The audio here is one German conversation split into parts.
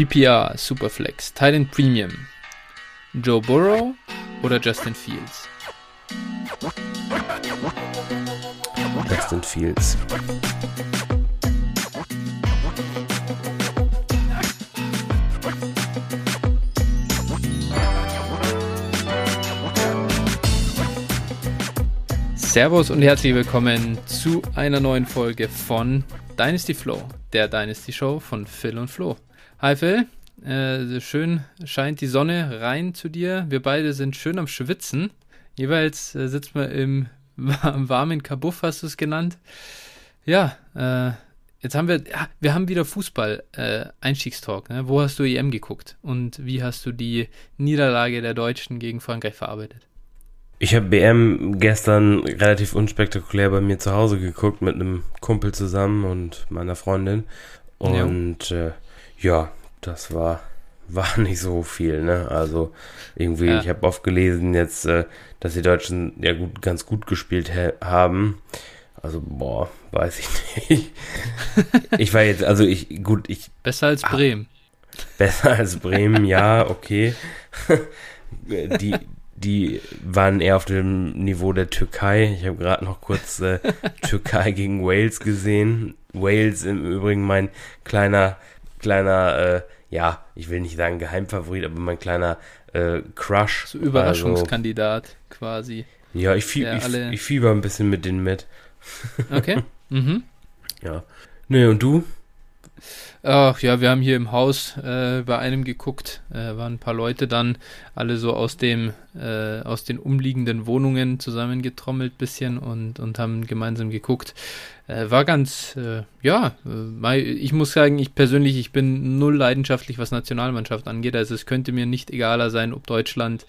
PPR, Superflex, Titan Premium. Joe Burrow oder Justin Fields? Justin Fields. Servus und herzlich willkommen zu einer neuen Folge von Dynasty Flow, der Dynasty Show von Phil und Flo. Hi Phil, äh, schön scheint die Sonne rein zu dir. Wir beide sind schön am Schwitzen. Jeweils äh, sitzt man im warmen Kabuff, hast du es genannt. Ja, äh, jetzt haben wir, ja, wir haben wieder Fußball, äh. Ne? Wo hast du EM geguckt und wie hast du die Niederlage der Deutschen gegen Frankreich verarbeitet? Ich habe BM gestern relativ unspektakulär bei mir zu Hause geguckt mit einem Kumpel zusammen und meiner Freundin. Und ja, äh, ja das war, war nicht so viel, ne? Also irgendwie, ja. ich habe oft gelesen jetzt, äh, dass die Deutschen ja gut, ganz gut gespielt haben. Also, boah, weiß ich nicht. ich war jetzt, also ich, gut, ich. Besser als Bremen. Besser als Bremen, ja, okay. die, die waren eher auf dem Niveau der Türkei. Ich habe gerade noch kurz äh, Türkei gegen Wales gesehen. Wales im Übrigen mein kleiner, kleiner, äh, ja, ich will nicht sagen Geheimfavorit, aber mein kleiner äh, Crush. So Überraschungskandidat also, quasi. Ja, ich, fie ich, ich fieber ein bisschen mit denen mit. Okay. Mhm. Ja. Nö, und du? Ach ja, wir haben hier im Haus äh, bei einem geguckt, äh, waren ein paar Leute dann, alle so aus dem, äh, aus den umliegenden Wohnungen zusammengetrommelt bisschen und, und haben gemeinsam geguckt. Äh, war ganz, äh, ja, äh, ich muss sagen, ich persönlich, ich bin null leidenschaftlich, was Nationalmannschaft angeht. Also es könnte mir nicht egaler sein, ob Deutschland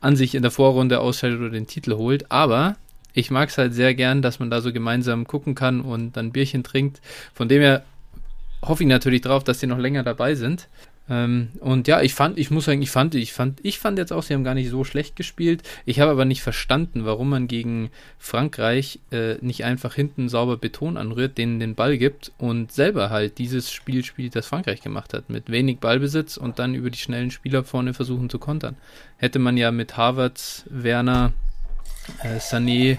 an sich in der Vorrunde ausscheidet oder den Titel holt, aber ich mag es halt sehr gern, dass man da so gemeinsam gucken kann und dann Bierchen trinkt. Von dem her hoffe ich natürlich drauf, dass sie noch länger dabei sind. Ähm, und ja, ich fand, ich muss sagen, ich fand, ich fand, ich fand jetzt auch, sie haben gar nicht so schlecht gespielt. Ich habe aber nicht verstanden, warum man gegen Frankreich äh, nicht einfach hinten sauber Beton anrührt, denen den Ball gibt und selber halt dieses Spiel spielt, das Frankreich gemacht hat, mit wenig Ballbesitz und dann über die schnellen Spieler vorne versuchen zu kontern. Hätte man ja mit Harvards, Werner, äh, Sané,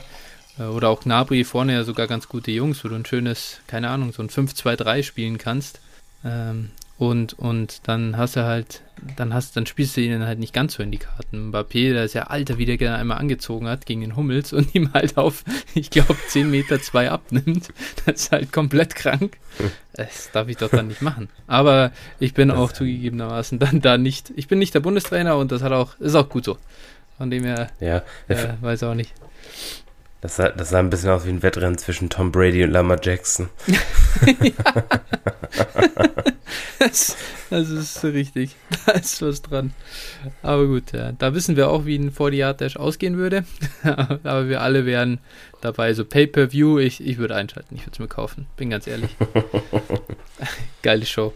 äh, oder auch Gnabry vorne ja sogar ganz gute Jungs, wo du ein schönes, keine Ahnung, so ein 5-2-3 spielen kannst. Ähm, und, und dann hast du halt, dann hast, dann spielst du ihnen halt nicht ganz so in die Karten. Mbappé, der ist ja alter, wie der gerne einmal angezogen hat gegen den Hummels und ihm halt auf, ich glaube, 10 Meter 2 abnimmt. Das ist halt komplett krank. Das darf ich doch dann nicht machen. Aber ich bin auch zugegebenermaßen dann da nicht, ich bin nicht der Bundestrainer und das hat auch, ist auch gut so. Von dem her, ja, äh, weiß auch nicht. Das sah, das sah ein bisschen aus wie ein Wettrennen zwischen Tom Brady und Lama Jackson. das, das, ist richtig. Da ist was dran. Aber gut, ja, da wissen wir auch, wie ein 40 Yard Dash ausgehen würde. Aber wir alle wären dabei. So Pay-Per-View, ich, ich würde einschalten. Ich würde es mir kaufen. Bin ganz ehrlich. Geile Show.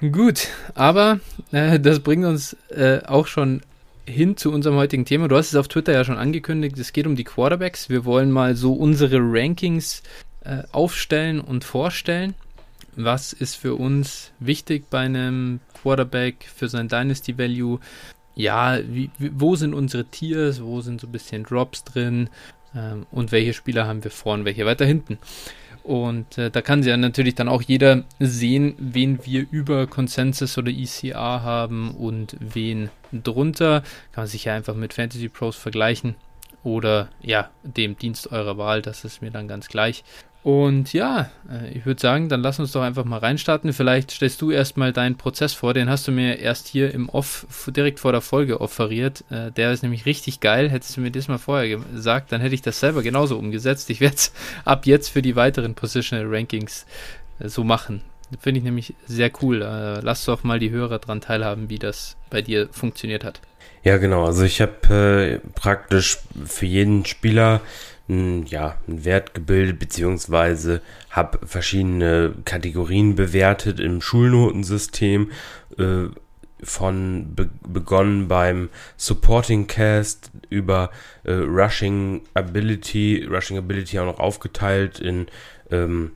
Gut, aber äh, das bringt uns äh, auch schon hin zu unserem heutigen Thema. Du hast es auf Twitter ja schon angekündigt, es geht um die Quarterbacks. Wir wollen mal so unsere Rankings äh, aufstellen und vorstellen. Was ist für uns wichtig bei einem Quarterback für sein Dynasty Value? Ja, wie, wo sind unsere Tiers? Wo sind so ein bisschen Drops drin? Ähm, und welche Spieler haben wir vorne, welche weiter hinten? Und äh, da kann ja natürlich dann auch jeder sehen, wen wir über Consensus oder ECR haben und wen drunter. Kann man sich ja einfach mit Fantasy Pros vergleichen oder ja, dem Dienst eurer Wahl, das ist mir dann ganz gleich. Und ja, äh, ich würde sagen, dann lass uns doch einfach mal reinstarten. Vielleicht stellst du erstmal deinen Prozess vor, den hast du mir erst hier im Off direkt vor der Folge offeriert. Äh, der ist nämlich richtig geil. Hättest du mir das mal vorher gesagt, dann hätte ich das selber genauso umgesetzt. Ich werde es ab jetzt für die weiteren Positional Rankings äh, so machen. Finde ich nämlich sehr cool. Lass doch mal die Hörer daran teilhaben, wie das bei dir funktioniert hat. Ja, genau. Also ich habe äh, praktisch für jeden Spieler ja, einen Wert gebildet, beziehungsweise habe verschiedene Kategorien bewertet im Schulnotensystem, äh, von be begonnen beim Supporting Cast über äh, Rushing Ability, Rushing Ability auch noch aufgeteilt in ähm,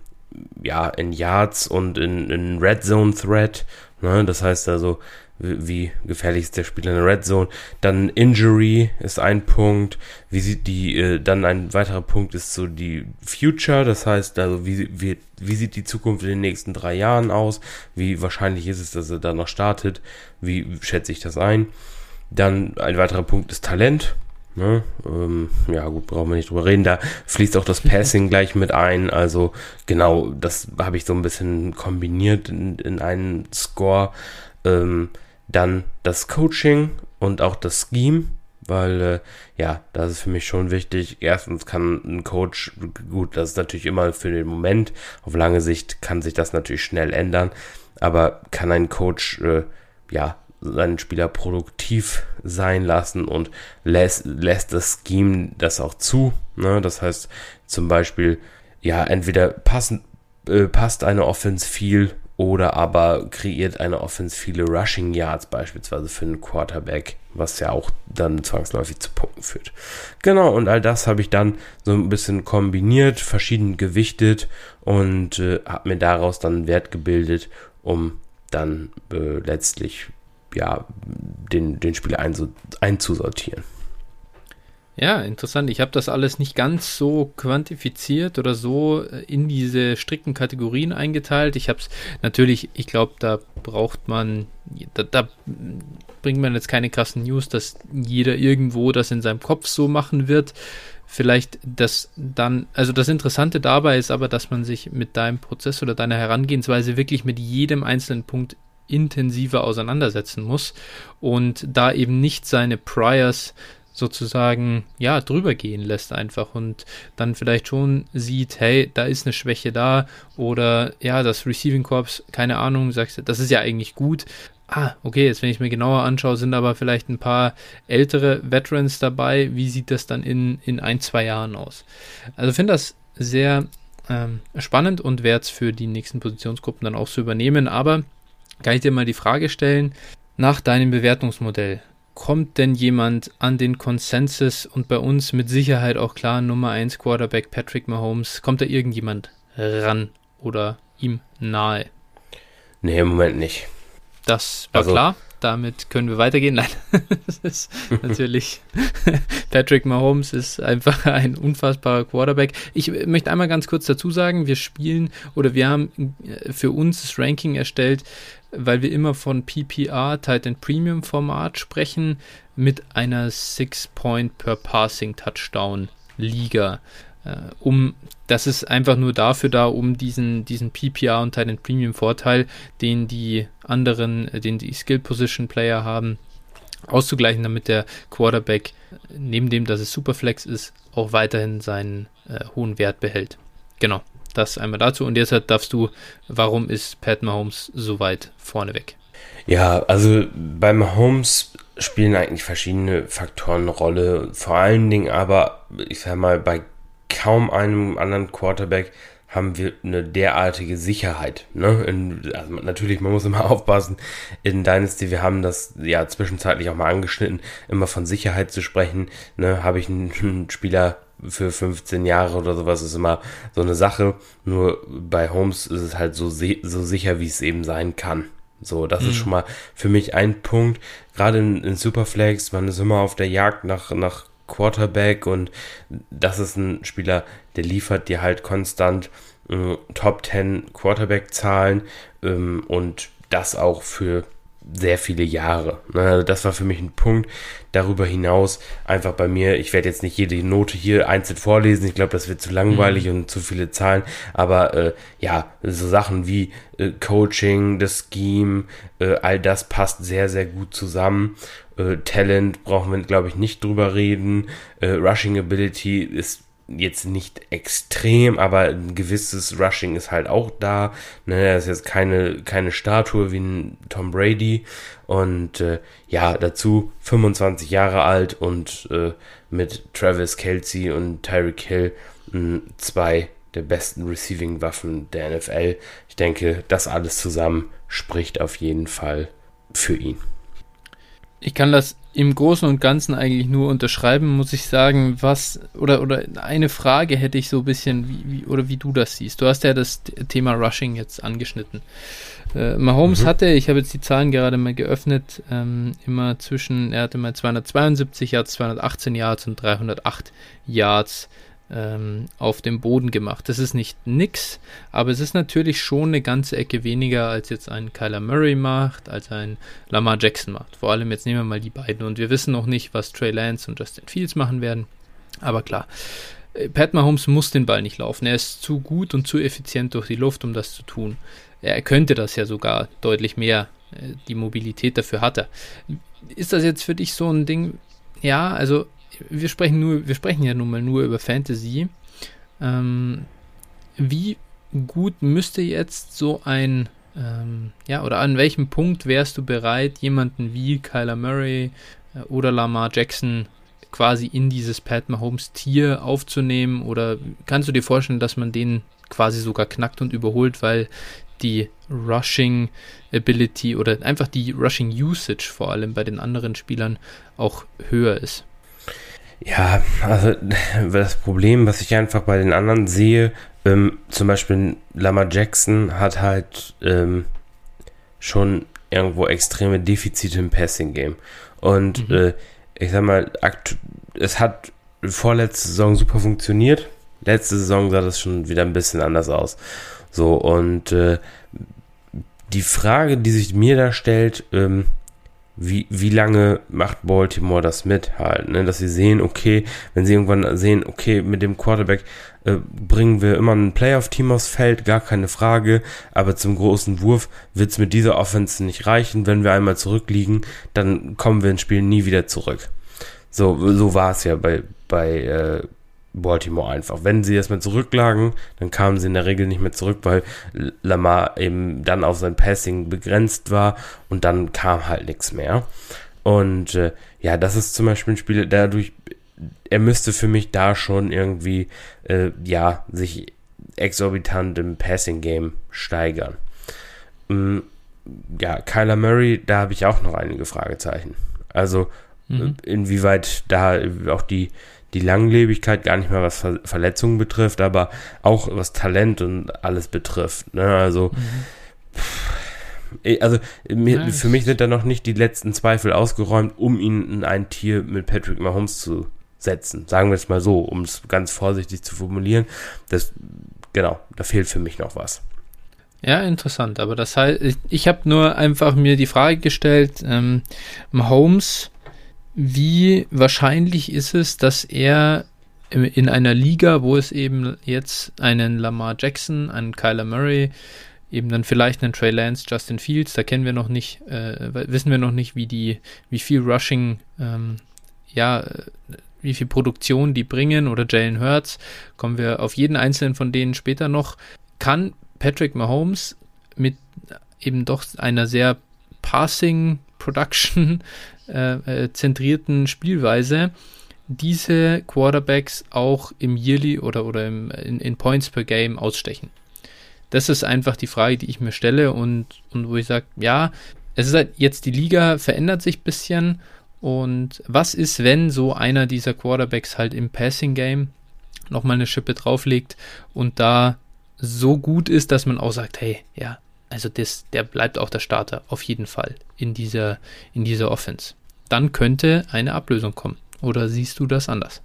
ja, in Yards und in, in Red Zone Threat. Ne? Das heißt also, wie gefährlich ist der Spieler in der Red Zone. Dann Injury ist ein Punkt. Wie sieht die, äh, dann ein weiterer Punkt ist so die Future. Das heißt also, wie, wie, wie sieht die Zukunft in den nächsten drei Jahren aus? Wie wahrscheinlich ist es, dass er da noch startet? Wie schätze ich das ein? Dann ein weiterer Punkt ist Talent. Ne? Ähm, ja, gut, brauchen wir nicht drüber reden. Da fließt auch das Passing gleich mit ein. Also, genau, das habe ich so ein bisschen kombiniert in, in einen Score. Ähm, dann das Coaching und auch das Scheme, weil äh, ja, das ist für mich schon wichtig. Erstens kann ein Coach, gut, das ist natürlich immer für den Moment, auf lange Sicht kann sich das natürlich schnell ändern, aber kann ein Coach äh, ja seinen Spieler produktiv sein lassen und lässt, lässt das Scheme das auch zu. Ne? Das heißt zum Beispiel, ja, entweder passen, äh, passt eine Offense viel oder aber kreiert eine Offense viele Rushing Yards beispielsweise für einen Quarterback, was ja auch dann zwangsläufig zu Punkten führt. Genau, und all das habe ich dann so ein bisschen kombiniert, verschieden gewichtet und äh, habe mir daraus dann einen Wert gebildet, um dann äh, letztlich ja den, den Spieler einzusortieren. Ja, interessant. Ich habe das alles nicht ganz so quantifiziert oder so äh, in diese strikten Kategorien eingeteilt. Ich habe es natürlich, ich glaube, da braucht man, da, da, bringt man jetzt keine krassen News, dass jeder irgendwo das in seinem Kopf so machen wird. Vielleicht das dann, also das Interessante dabei ist aber, dass man sich mit deinem Prozess oder deiner Herangehensweise wirklich mit jedem einzelnen Punkt intensiver auseinandersetzen muss und da eben nicht seine Priors sozusagen ja drüber gehen lässt einfach und dann vielleicht schon sieht, hey, da ist eine Schwäche da oder ja, das Receiving Corps, keine Ahnung, sagst du, das ist ja eigentlich gut. Ah, okay, jetzt wenn ich mir genauer anschaue, sind aber vielleicht ein paar ältere Veterans dabei. Wie sieht das dann in, in ein, zwei Jahren aus? Also finde das sehr ähm, spannend und werde es für die nächsten Positionsgruppen dann auch so übernehmen. Aber kann ich dir mal die Frage stellen, nach deinem Bewertungsmodell, kommt denn jemand an den Konsensus und bei uns mit Sicherheit auch klar Nummer 1 Quarterback Patrick Mahomes, kommt da irgendjemand ran oder ihm nahe? Nee, im Moment nicht. Das war also, klar. Damit können wir weitergehen. Nein, das ist natürlich Patrick Mahomes ist einfach ein unfassbarer Quarterback. Ich möchte einmal ganz kurz dazu sagen, wir spielen oder wir haben für uns das Ranking erstellt weil wir immer von PPR, Titan Premium Format sprechen, mit einer 6 Point per Passing Touchdown Liga. Äh, um, das ist einfach nur dafür da, um diesen, diesen PPR und Titan Premium Vorteil, den die anderen, äh, den die Skill Position Player haben, auszugleichen, damit der Quarterback, neben dem, dass es Superflex ist, auch weiterhin seinen äh, hohen Wert behält. Genau. Das einmal dazu. Und deshalb darfst du, warum ist Pat Mahomes so weit vorne weg? Ja, also bei Mahomes spielen eigentlich verschiedene Faktoren eine Rolle. Vor allen Dingen aber, ich sag mal, bei kaum einem anderen Quarterback haben wir eine derartige Sicherheit. Ne? In, also natürlich, man muss immer aufpassen. In Dynasty, wir haben das ja zwischenzeitlich auch mal angeschnitten, immer von Sicherheit zu sprechen. Ne? Habe ich einen Spieler für 15 Jahre oder sowas ist immer so eine Sache. Nur bei Holmes ist es halt so, so sicher, wie es eben sein kann. So, das mhm. ist schon mal für mich ein Punkt. Gerade in, in Superflex, man ist immer auf der Jagd nach, nach Quarterback und das ist ein Spieler, der liefert dir halt konstant äh, Top 10 Quarterback-Zahlen ähm, und das auch für sehr viele Jahre. Ne? Das war für mich ein Punkt. Darüber hinaus einfach bei mir, ich werde jetzt nicht jede Note hier einzeln vorlesen, ich glaube, das wird zu langweilig mhm. und zu viele Zahlen, aber äh, ja, so Sachen wie äh, Coaching, das Scheme, äh, all das passt sehr, sehr gut zusammen. Äh, Talent brauchen wir, glaube ich, nicht drüber reden. Äh, Rushing Ability ist jetzt nicht extrem, aber ein gewisses Rushing ist halt auch da. Ne, er ist jetzt keine, keine Statue wie ein Tom Brady. Und äh, ja, dazu 25 Jahre alt und äh, mit Travis Kelsey und Tyreek Hill mh, zwei der besten Receiving-Waffen der NFL. Ich denke, das alles zusammen spricht auf jeden Fall für ihn. Ich kann das im Großen und Ganzen eigentlich nur unterschreiben, muss ich sagen, was, oder, oder eine Frage hätte ich so ein bisschen, wie, wie, oder wie du das siehst. Du hast ja das Thema Rushing jetzt angeschnitten. Äh, Mahomes mhm. hatte, ich habe jetzt die Zahlen gerade mal geöffnet, ähm, immer zwischen, er hatte mal 272 Yards, 218 Yards und 308 Yards ähm, auf dem Boden gemacht. Das ist nicht nix, aber es ist natürlich schon eine ganze Ecke weniger, als jetzt ein Kyler Murray macht, als ein Lamar Jackson macht. Vor allem jetzt nehmen wir mal die beiden und wir wissen noch nicht, was Trey Lance und Justin Fields machen werden. Aber klar, äh, Pat Mahomes muss den Ball nicht laufen. Er ist zu gut und zu effizient durch die Luft, um das zu tun. Er könnte das ja sogar deutlich mehr. Äh, die Mobilität dafür hat er. Ist das jetzt für dich so ein Ding? Ja, also wir sprechen nur, wir sprechen ja nun mal nur über Fantasy. Ähm, wie gut müsste jetzt so ein, ähm, ja, oder an welchem Punkt wärst du bereit, jemanden wie Kyler Murray äh, oder Lamar Jackson quasi in dieses Pat Mahomes Tier aufzunehmen? Oder kannst du dir vorstellen, dass man den quasi sogar knackt und überholt, weil die Rushing Ability oder einfach die Rushing Usage vor allem bei den anderen Spielern auch höher ist? Ja, also das Problem, was ich einfach bei den anderen sehe, ähm, zum Beispiel Lama Jackson hat halt ähm, schon irgendwo extreme Defizite im Passing-Game. Und mhm. äh, ich sag mal, es hat vorletzte Saison super funktioniert. Letzte Saison sah das schon wieder ein bisschen anders aus. So, und äh, die Frage, die sich mir da stellt, ähm, wie, wie lange macht Baltimore das mit halt, ne? dass sie sehen, okay, wenn sie irgendwann sehen, okay, mit dem Quarterback äh, bringen wir immer ein Playoff-Team aufs Feld, gar keine Frage, aber zum großen Wurf wird es mit dieser Offense nicht reichen, wenn wir einmal zurückliegen, dann kommen wir ins Spiel nie wieder zurück. So, so war es ja bei, bei äh, Baltimore einfach. Wenn sie erstmal zurücklagen, dann kamen sie in der Regel nicht mehr zurück, weil Lamar eben dann auf sein Passing begrenzt war und dann kam halt nichts mehr. Und äh, ja, das ist zum Beispiel ein Spiel, dadurch, er müsste für mich da schon irgendwie, äh, ja, sich exorbitant im Passing-Game steigern. Ähm, ja, Kyler Murray, da habe ich auch noch einige Fragezeichen. Also, mhm. inwieweit da auch die die Langlebigkeit gar nicht mehr was Ver Verletzungen betrifft, aber auch was Talent und alles betrifft. Ne? Also, mhm. pff, also mir, für mich sind da noch nicht die letzten Zweifel ausgeräumt, um ihn in ein Tier mit Patrick Mahomes zu setzen. Sagen wir es mal so, um es ganz vorsichtig zu formulieren. Das, genau, da fehlt für mich noch was. Ja, interessant. Aber das heißt, ich, ich habe nur einfach mir die Frage gestellt, ähm, Mahomes wie wahrscheinlich ist es, dass er in einer Liga, wo es eben jetzt einen Lamar Jackson, einen Kyler Murray, eben dann vielleicht einen Trey Lance, Justin Fields, da kennen wir noch nicht, äh, wissen wir noch nicht, wie die, wie viel Rushing, ähm, ja, wie viel Produktion die bringen oder Jalen Hurts, kommen wir auf jeden einzelnen von denen später noch. Kann Patrick Mahomes mit eben doch einer sehr Passing Production äh, äh, zentrierten Spielweise diese Quarterbacks auch im Yearly oder, oder im, in, in, Points per Game ausstechen? Das ist einfach die Frage, die ich mir stelle und, und wo ich sage, ja, es ist halt jetzt die Liga verändert sich ein bisschen und was ist, wenn so einer dieser Quarterbacks halt im Passing Game nochmal eine Schippe drauflegt und da so gut ist, dass man auch sagt, hey, ja, also das, der bleibt auch der Starter, auf jeden Fall, in dieser, in dieser Offense. Dann könnte eine Ablösung kommen. Oder siehst du das anders?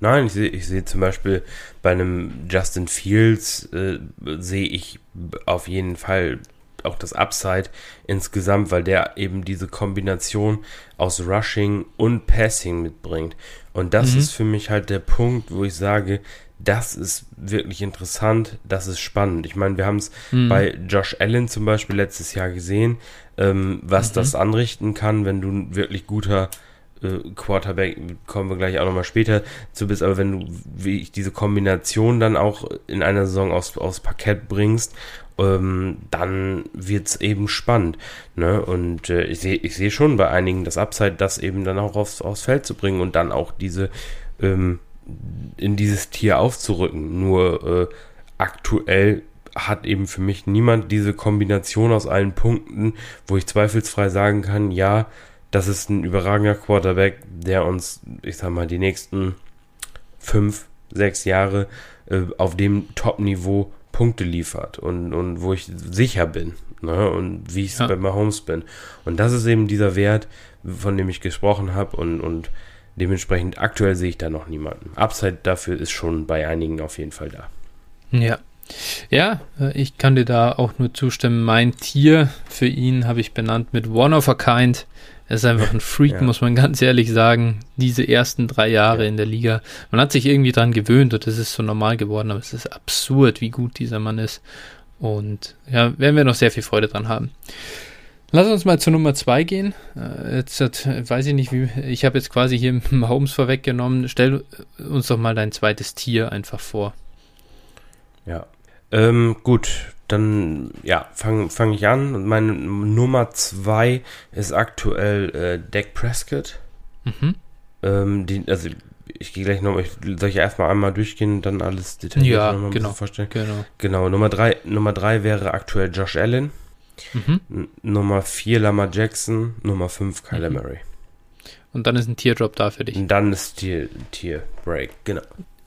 Nein, ich sehe ich seh zum Beispiel bei einem Justin Fields, äh, sehe ich auf jeden Fall auch das Upside insgesamt, weil der eben diese Kombination aus Rushing und Passing mitbringt. Und das mhm. ist für mich halt der Punkt, wo ich sage, das ist wirklich interessant, das ist spannend. Ich meine, wir haben es mhm. bei Josh Allen zum Beispiel letztes Jahr gesehen, ähm, was mhm. das anrichten kann, wenn du ein wirklich guter äh, Quarterback, kommen wir gleich auch nochmal später zu bist, aber wenn du wie ich diese Kombination dann auch in einer Saison aufs, aufs Parkett bringst, ähm, dann wird es eben spannend. Ne? Und äh, ich sehe ich seh schon bei einigen das Upside, das eben dann auch aufs, aufs Feld zu bringen und dann auch diese ähm, in dieses Tier aufzurücken. Nur äh, aktuell hat eben für mich niemand diese Kombination aus allen Punkten, wo ich zweifelsfrei sagen kann, ja, das ist ein überragender Quarterback, der uns, ich sag mal, die nächsten fünf, sechs Jahre äh, auf dem Top-Niveau Punkte liefert und, und wo ich sicher bin ne? und wie ich es ja. bei Mahomes bin. Und das ist eben dieser Wert, von dem ich gesprochen habe und, und dementsprechend aktuell sehe ich da noch niemanden. Upside dafür ist schon bei einigen auf jeden Fall da. Ja. Ja, äh, ich kann dir da auch nur zustimmen. Mein Tier für ihn habe ich benannt mit One of a Kind. Er ist einfach ein Freak, ja. muss man ganz ehrlich sagen. Diese ersten drei Jahre ja. in der Liga. Man hat sich irgendwie dran gewöhnt und es ist so normal geworden, aber es ist absurd, wie gut dieser Mann ist. Und ja, werden wir noch sehr viel Freude dran haben. Lass uns mal zur Nummer zwei gehen. Äh, jetzt hat, weiß ich nicht, wie, ich habe jetzt quasi hier Holmes vorweggenommen. Stell uns doch mal dein zweites Tier einfach vor. Ja. Ähm, gut, dann ja, fange fang ich an. Meine Nummer zwei ist aktuell äh, Dak Prescott. Mhm. Ähm, die, also ich gehe gleich noch, ich, soll ich erstmal einmal durchgehen und dann alles detailliert ja, noch genau, vorstellen? Genau. Genau, Nummer drei, Nummer drei wäre aktuell Josh Allen. Mhm. Nummer vier Lamar Jackson, Nummer fünf Kyler mhm. Murray. Und dann ist ein Teardrop da für dich. Und dann ist Tier, Tier Break, genau.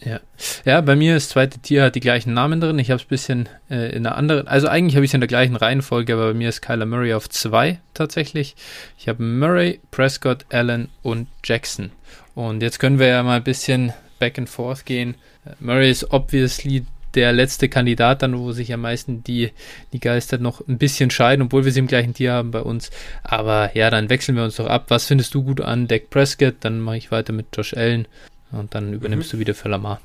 Ja. ja, bei mir das zweite Tier hat die gleichen Namen drin. Ich habe es ein bisschen äh, in einer anderen, also eigentlich habe ich es in der gleichen Reihenfolge, aber bei mir ist Kyler Murray auf zwei tatsächlich. Ich habe Murray, Prescott, Allen und Jackson. Und jetzt können wir ja mal ein bisschen back and forth gehen. Murray ist obviously der letzte Kandidat dann, wo sich am meisten die, die Geister noch ein bisschen scheiden, obwohl wir sie im gleichen Tier haben bei uns. Aber ja, dann wechseln wir uns doch ab. Was findest du gut an Dak Prescott? Dann mache ich weiter mit Josh Allen und dann übernimmst mhm. du wieder für Lamar.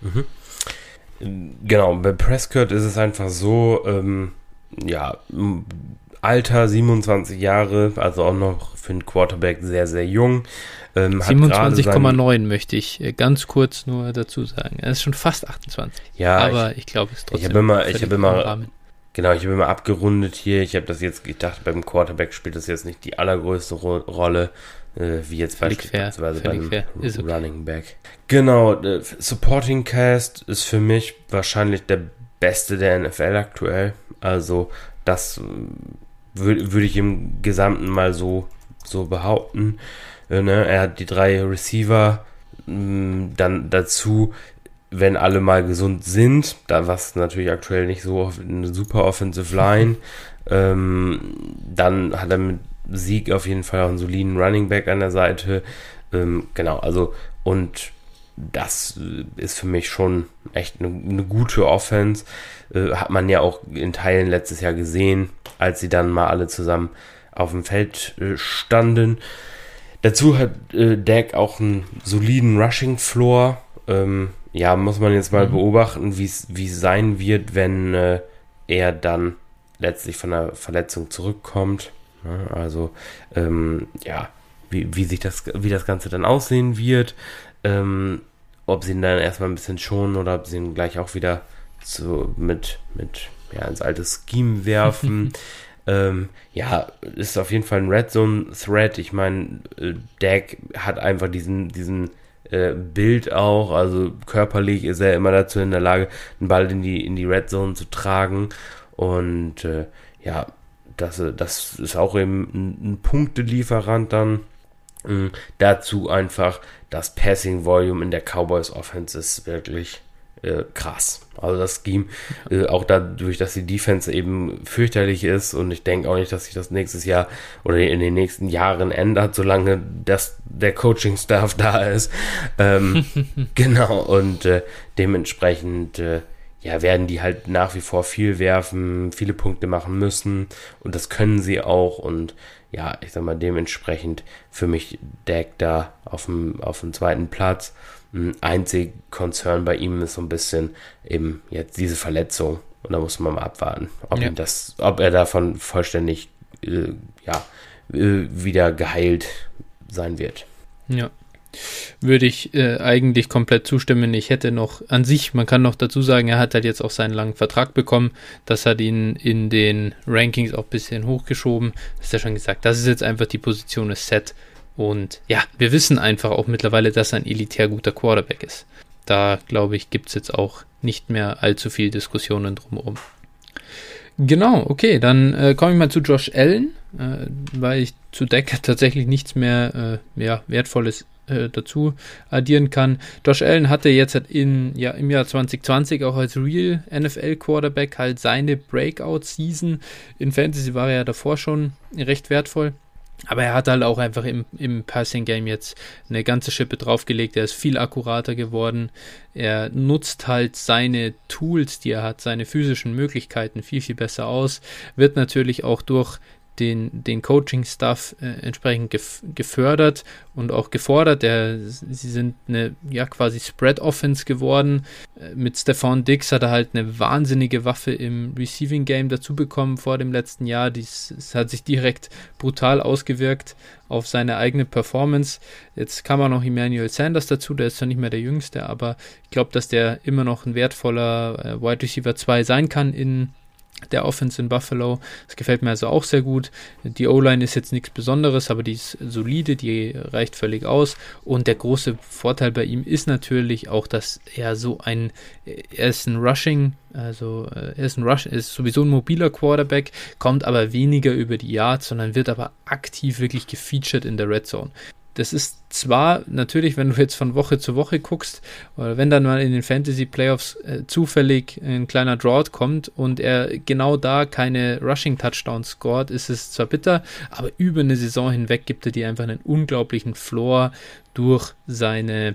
Mhm. Genau, bei Prescott ist es einfach so, ähm, ja, Alter 27 Jahre, also auch noch für einen Quarterback sehr, sehr jung. Ähm, 27,9 möchte ich äh, ganz kurz nur dazu sagen. Er ist schon fast 28. Ja, aber ich, ich glaube, es ist trotzdem. Ich habe immer, ich habe immer, genau, ich habe immer abgerundet hier. Ich habe das jetzt, ich dachte, beim Quarterback spielt das jetzt nicht die allergrößte Ro Rolle, äh, wie jetzt beispielsweise beim fair. Okay. Running Back. Genau, äh, Supporting Cast ist für mich wahrscheinlich der beste der NFL aktuell. Also das würde würd ich im Gesamten mal so, so behaupten. Äh, ne? Er hat die drei Receiver, mh, dann dazu, wenn alle mal gesund sind, da was natürlich aktuell nicht so eine super Offensive Line, ähm, dann hat er mit Sieg auf jeden Fall auch einen soliden Running Back an der Seite. Ähm, genau, also und das ist für mich schon echt eine, eine gute Offense. Äh, hat man ja auch in Teilen letztes Jahr gesehen, als sie dann mal alle zusammen auf dem Feld äh, standen. Dazu hat äh, Dak auch einen soliden Rushing Floor. Ähm, ja, muss man jetzt mal mhm. beobachten, wie es sein wird, wenn äh, er dann letztlich von der Verletzung zurückkommt. Ja, also, ähm, ja, wie, wie sich das, wie das Ganze dann aussehen wird. Ähm, ob sie ihn dann erstmal ein bisschen schonen oder ob sie ihn gleich auch wieder so mit, mit ja, ins alte Scheme werfen. Ähm, ja, ist auf jeden Fall ein Red Zone Threat. Ich meine, äh, Dak hat einfach diesen, diesen äh, Bild auch, also körperlich ist er immer dazu in der Lage, einen Ball in die, in die Red Zone zu tragen. Und äh, ja, das, das ist auch eben ein, ein Punktelieferant dann. Mhm. Dazu einfach das Passing Volume in der Cowboys Offense ist wirklich äh, krass. Also das Scheme, äh, auch dadurch, dass die Defense eben fürchterlich ist und ich denke auch nicht, dass sich das nächstes Jahr oder in den nächsten Jahren ändert, solange das, der Coaching-Staff da ist. Ähm, genau, und äh, dementsprechend äh, ja, werden die halt nach wie vor viel werfen, viele Punkte machen müssen und das können sie auch und ja, ich sag mal, dementsprechend für mich Deck da auf dem, auf dem zweiten Platz. Einzig Konzern bei ihm ist so ein bisschen eben jetzt diese Verletzung. Und da muss man mal abwarten, ob, ja. das, ob er davon vollständig äh, ja, äh, wieder geheilt sein wird. Ja. Würde ich äh, eigentlich komplett zustimmen. Ich hätte noch an sich, man kann noch dazu sagen, er hat halt jetzt auch seinen langen Vertrag bekommen. Das hat ihn in den Rankings auch ein bisschen hochgeschoben. Das ist ja schon gesagt. Das ist jetzt einfach die Position des Set. Und ja, wir wissen einfach auch mittlerweile, dass er ein elitär guter Quarterback ist. Da, glaube ich, gibt es jetzt auch nicht mehr allzu viel Diskussionen drumherum. Genau, okay, dann äh, komme ich mal zu Josh Allen. äh, weil ich zu Deck tatsächlich nichts mehr äh, ja, Wertvolles äh, dazu addieren kann. Josh Allen hatte jetzt in, ja, im Jahr 2020 auch als Real NFL Quarterback halt seine Breakout-Season. In Fantasy war er ja davor schon recht wertvoll. Aber er hat halt auch einfach im, im Passing Game jetzt eine ganze Schippe draufgelegt. Er ist viel akkurater geworden. Er nutzt halt seine Tools, die er hat, seine physischen Möglichkeiten viel, viel besser aus. Wird natürlich auch durch den, den Coaching-Stuff äh, entsprechend gef gefördert und auch gefordert. Der, sie sind eine ja quasi Spread-Offense geworden. Äh, mit Stefan Dix hat er halt eine wahnsinnige Waffe im Receiving-Game dazu bekommen vor dem letzten Jahr. Dies, das hat sich direkt brutal ausgewirkt auf seine eigene Performance. Jetzt kam auch noch Emmanuel Sanders dazu, der ist zwar nicht mehr der Jüngste, aber ich glaube, dass der immer noch ein wertvoller äh, Wide Receiver 2 sein kann in der Offense in Buffalo. Das gefällt mir also auch sehr gut. Die O-Line ist jetzt nichts Besonderes, aber die ist solide, die reicht völlig aus. Und der große Vorteil bei ihm ist natürlich auch, dass er so ein, er ist ein Rushing, also äh, er ist ein Rush, ist sowieso ein mobiler Quarterback, kommt aber weniger über die Yards, sondern wird aber aktiv wirklich gefeatured in der Red Zone das ist zwar natürlich, wenn du jetzt von Woche zu Woche guckst, oder wenn dann mal in den Fantasy Playoffs äh, zufällig ein kleiner Drought kommt und er genau da keine Rushing Touchdowns scored, ist es zwar bitter, aber über eine Saison hinweg gibt er dir einfach einen unglaublichen Floor durch seine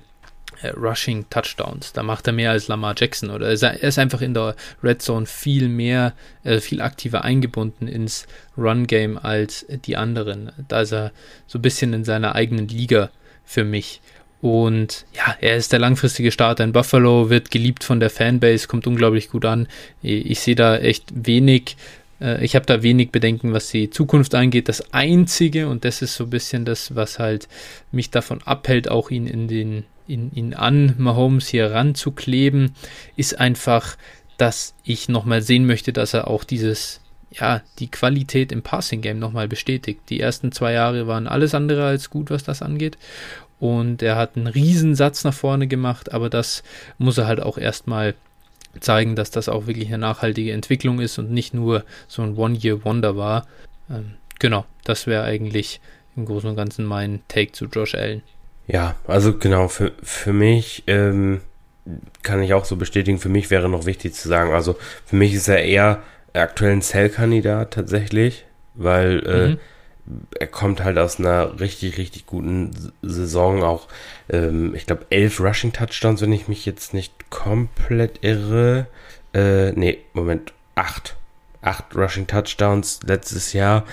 Rushing Touchdowns. Da macht er mehr als Lamar Jackson oder er ist einfach in der Red Zone viel mehr, äh, viel aktiver eingebunden ins Run Game als die anderen. Da ist er so ein bisschen in seiner eigenen Liga für mich. Und ja, er ist der langfristige Starter in Buffalo, wird geliebt von der Fanbase, kommt unglaublich gut an. Ich sehe da echt wenig äh, ich habe da wenig Bedenken, was die Zukunft angeht. Das Einzige, und das ist so ein bisschen das, was halt mich davon abhält, auch ihn in den ihn, ihn an Mahomes hier ranzukleben, ist einfach, dass ich nochmal sehen möchte, dass er auch dieses, ja, die Qualität im Passing Game nochmal bestätigt. Die ersten zwei Jahre waren alles andere als gut, was das angeht. Und er hat einen Riesensatz nach vorne gemacht, aber das muss er halt auch erstmal zeigen, dass das auch wirklich eine nachhaltige Entwicklung ist und nicht nur so ein One-Year-Wonder war. Ähm, genau, das wäre eigentlich im Großen und Ganzen mein Take zu Josh Allen. Ja, also genau, für, für mich ähm, kann ich auch so bestätigen, für mich wäre noch wichtig zu sagen, also für mich ist er eher aktuell ein Cell-Kandidat tatsächlich, weil äh, mhm. er kommt halt aus einer richtig, richtig guten Saison, auch ähm, ich glaube elf Rushing-Touchdowns, wenn ich mich jetzt nicht komplett irre. Äh, nee, Moment, acht. Acht Rushing Touchdowns letztes Jahr.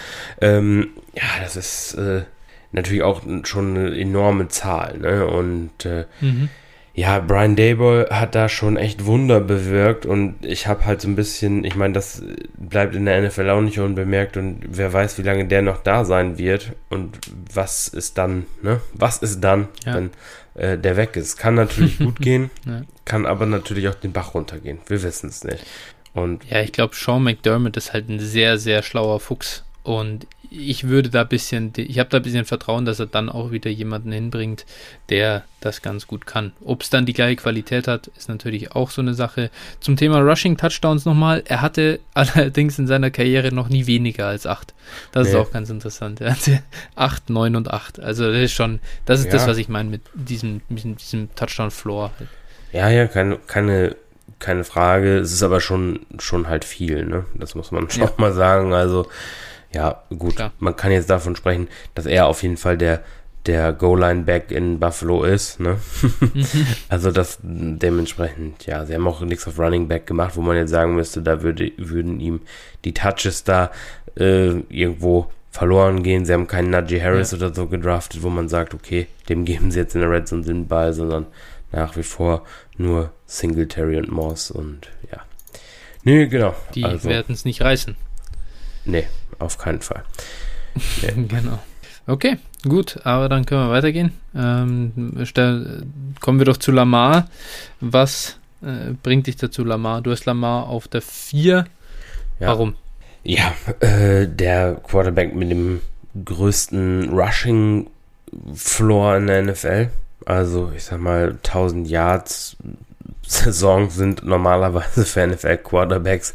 Ähm, ja, das ist äh, natürlich auch schon eine enorme Zahl. Ne? Und äh, mhm. ja, Brian Dayball hat da schon echt Wunder bewirkt und ich habe halt so ein bisschen, ich meine, das bleibt in der NFL auch nicht unbemerkt und wer weiß, wie lange der noch da sein wird und was ist dann, ne? Was ist dann, ja. wenn äh, der weg ist? Kann natürlich gut gehen, ja. kann aber natürlich auch den Bach runtergehen. Wir wissen es nicht. Und ja, ich glaube, Sean McDermott ist halt ein sehr, sehr schlauer Fuchs. Und ich würde da ein bisschen, ich habe da ein bisschen Vertrauen, dass er dann auch wieder jemanden hinbringt, der das ganz gut kann. Ob es dann die gleiche Qualität hat, ist natürlich auch so eine Sache. Zum Thema Rushing Touchdowns nochmal. Er hatte allerdings in seiner Karriere noch nie weniger als acht. Das nee. ist auch ganz interessant. Er hatte acht, neun und acht. Also das ist schon, das ist ja. das, was ich meine mit diesem, mit diesem Touchdown-Floor. Ja, ja, keine, keine, keine Frage. Es ist aber schon, schon halt viel, ne? Das muss man schon ja. mal sagen. Also, ja, gut, Klar. man kann jetzt davon sprechen, dass er auf jeden Fall der, der Goal-Line-Back in Buffalo ist, ne? also das dementsprechend, ja, sie haben auch nichts auf Running Back gemacht, wo man jetzt sagen müsste, da würde, würden ihm die Touches da äh, irgendwo verloren gehen. Sie haben keinen Najee Harris ja. oder so gedraftet, wo man sagt, okay, dem geben sie jetzt in der Red Zone den Ball, sondern nach wie vor nur Singletary und Moss und ja. Nee, genau. Die also, werden es nicht reißen. Nee, auf keinen Fall. Nee. genau. Okay, gut, aber dann können wir weitergehen. Ähm, stell, kommen wir doch zu Lamar. Was äh, bringt dich dazu, Lamar? Du hast Lamar auf der 4. Ja. Warum? Ja, äh, der Quarterback mit dem größten Rushing Floor in der NFL. Also, ich sag mal, 1000 Yards Saison sind normalerweise für NFL-Quarterbacks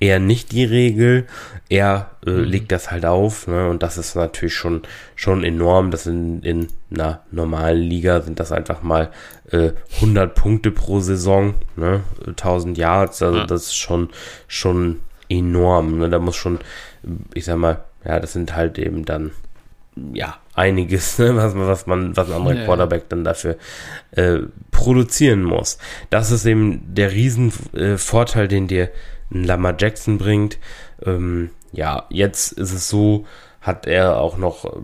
eher nicht die Regel. Er äh, mhm. legt das halt auf, ne? Und das ist natürlich schon, schon enorm. Das in, in einer normalen Liga sind das einfach mal äh, 100 Punkte pro Saison, ne? 1000 Yards, also ja. das ist schon, schon enorm. Ne? Da muss schon, ich sag mal, ja, das sind halt eben dann ja, einiges, ne, was, was man, was ein anderer ja, Quarterback dann dafür äh, produzieren muss. Das ist eben der Riesenvorteil, äh, den dir ein Lamar Jackson bringt. Ähm, ja, jetzt ist es so, hat er auch noch,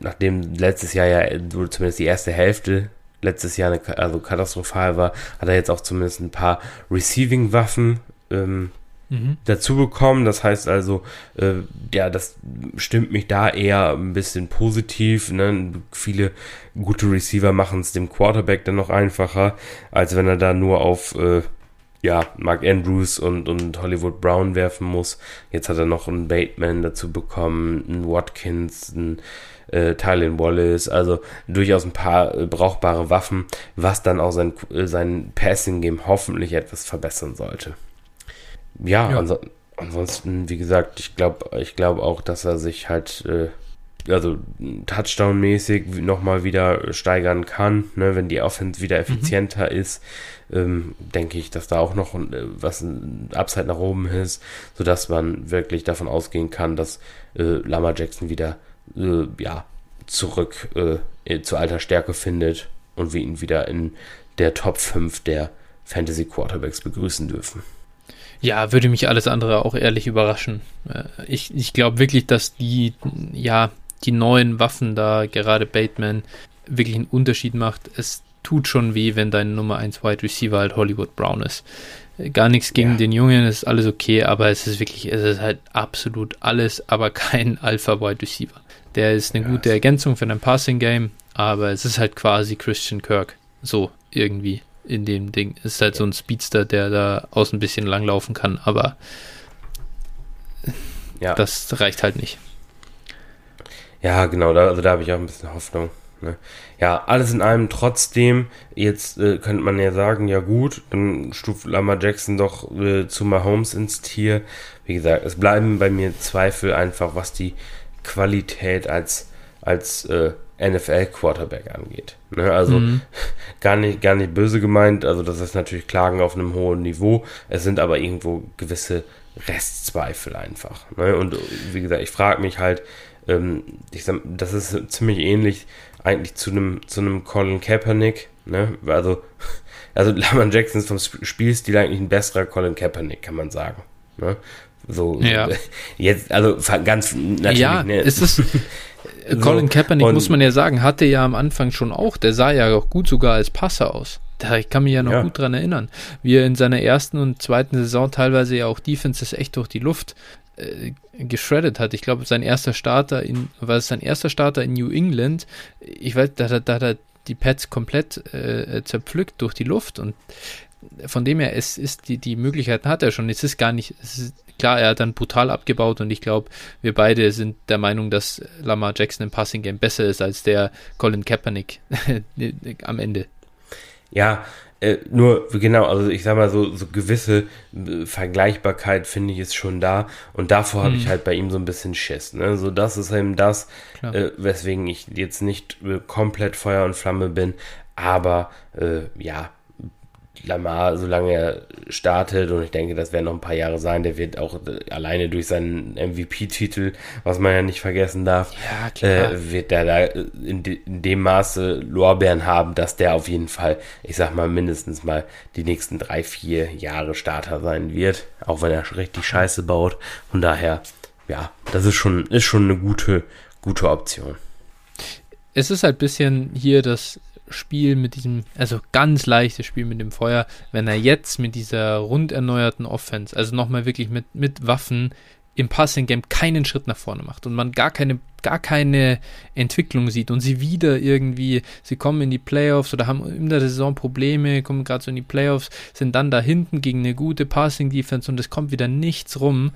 nachdem letztes Jahr ja zumindest die erste Hälfte letztes Jahr eine, also katastrophal war, hat er jetzt auch zumindest ein paar Receiving-Waffen ähm, mhm. dazu bekommen. Das heißt also, äh, ja, das stimmt mich da eher ein bisschen positiv. Ne? Viele gute Receiver machen es dem Quarterback dann noch einfacher, als wenn er da nur auf äh, ja, Mark Andrews und, und Hollywood Brown werfen muss. Jetzt hat er noch einen Bateman dazu bekommen, einen Watkins, einen äh, Tylen Wallace, also durchaus ein paar äh, brauchbare Waffen, was dann auch sein, äh, sein Passing-Game hoffentlich etwas verbessern sollte ja, ja. Ans ansonsten, wie gesagt, ich glaube ich glaub auch, dass er sich halt, äh, also Touchdown-mäßig nochmal wieder steigern kann, ne, wenn die Offense wieder mhm. effizienter mhm. ist. Ähm, denke ich, dass da auch noch äh, was ein Upside nach oben ist, sodass man wirklich davon ausgehen kann, dass äh, Lama Jackson wieder äh, ja, zurück äh, zu alter Stärke findet und wir ihn wieder in der Top 5 der Fantasy Quarterbacks begrüßen dürfen. Ja, würde mich alles andere auch ehrlich überraschen. Äh, ich, ich glaube wirklich, dass die, ja, die neuen Waffen da, gerade Bateman, wirklich einen Unterschied macht. Es tut schon weh, wenn dein Nummer 1 Wide Receiver halt Hollywood Brown ist. Äh, gar nichts gegen ja. den Jungen, ist alles okay, aber es ist wirklich, es ist halt absolut alles, aber kein Alpha Wide Receiver. Der ist eine ja, gute Ergänzung für dein Passing Game, aber es ist halt quasi Christian Kirk. So irgendwie in dem Ding. Ist halt so ein Speedster, der da außen ein bisschen langlaufen kann, aber ja. das reicht halt nicht. Ja, genau, da, also da habe ich auch ein bisschen Hoffnung. Ne? Ja, alles in allem trotzdem, jetzt äh, könnte man ja sagen, ja gut, dann stuft Lamar Jackson doch äh, zu Mahomes ins Tier. Wie gesagt, es bleiben bei mir Zweifel einfach, was die Qualität als, als äh, NFL-Quarterback angeht. Ne, also mhm. gar, nicht, gar nicht böse gemeint, also das ist natürlich Klagen auf einem hohen Niveau. Es sind aber irgendwo gewisse Restzweifel einfach. Ne? Und wie gesagt, ich frage mich halt, ähm, ich sag, das ist ziemlich ähnlich eigentlich zu einem zu einem Colin Kaepernick. Ne? Also, also Lamar Jackson ist vom Spielstil eigentlich ein besserer Colin Kaepernick, kann man sagen. Ne? So, ja. jetzt, also ganz natürlich. Ja, ne? es ist, so, Colin Kaepernick, muss man ja sagen, hatte ja am Anfang schon auch, der sah ja auch gut sogar als Passer aus. Ich kann mich ja noch ja. gut dran erinnern, wie er in seiner ersten und zweiten Saison teilweise ja auch Defenses echt durch die Luft äh, geschreddet hat. Ich glaube, sein erster Starter in, war es sein erster Starter in New England. Ich weiß, da, da, da hat er die Pets komplett äh, zerpflückt durch die Luft und von dem her, es ist die, die Möglichkeiten hat er schon. Es ist gar nicht, ist, klar, er hat dann brutal abgebaut und ich glaube, wir beide sind der Meinung, dass Lamar Jackson im Passing Game besser ist als der Colin Kaepernick am Ende. Ja, äh, nur genau, also ich sag mal so, so gewisse äh, Vergleichbarkeit finde ich ist schon da und davor habe ich hm. halt bei ihm so ein bisschen Schiss. Ne? So das ist eben das, äh, weswegen ich jetzt nicht äh, komplett Feuer und Flamme bin, aber äh, ja, Lamar, solange er startet, und ich denke, das werden noch ein paar Jahre sein, der wird auch äh, alleine durch seinen MVP-Titel, was man ja nicht vergessen darf, ja, äh, wird er da in, de, in, dem Maße Lorbeeren haben, dass der auf jeden Fall, ich sag mal, mindestens mal die nächsten drei, vier Jahre Starter sein wird, auch wenn er richtig Scheiße baut. Von daher, ja, das ist schon, ist schon eine gute, gute Option. Es ist halt ein bisschen hier das Spiel mit diesem, also ganz leichtes Spiel mit dem Feuer, wenn er jetzt mit dieser rund erneuerten Offense, also nochmal wirklich mit, mit Waffen im Passing Game keinen Schritt nach vorne macht und man gar keine, gar keine Entwicklung sieht und sie wieder irgendwie, sie kommen in die Playoffs oder haben in der Saison Probleme, kommen gerade so in die Playoffs, sind dann da hinten gegen eine gute Passing Defense und es kommt wieder nichts rum,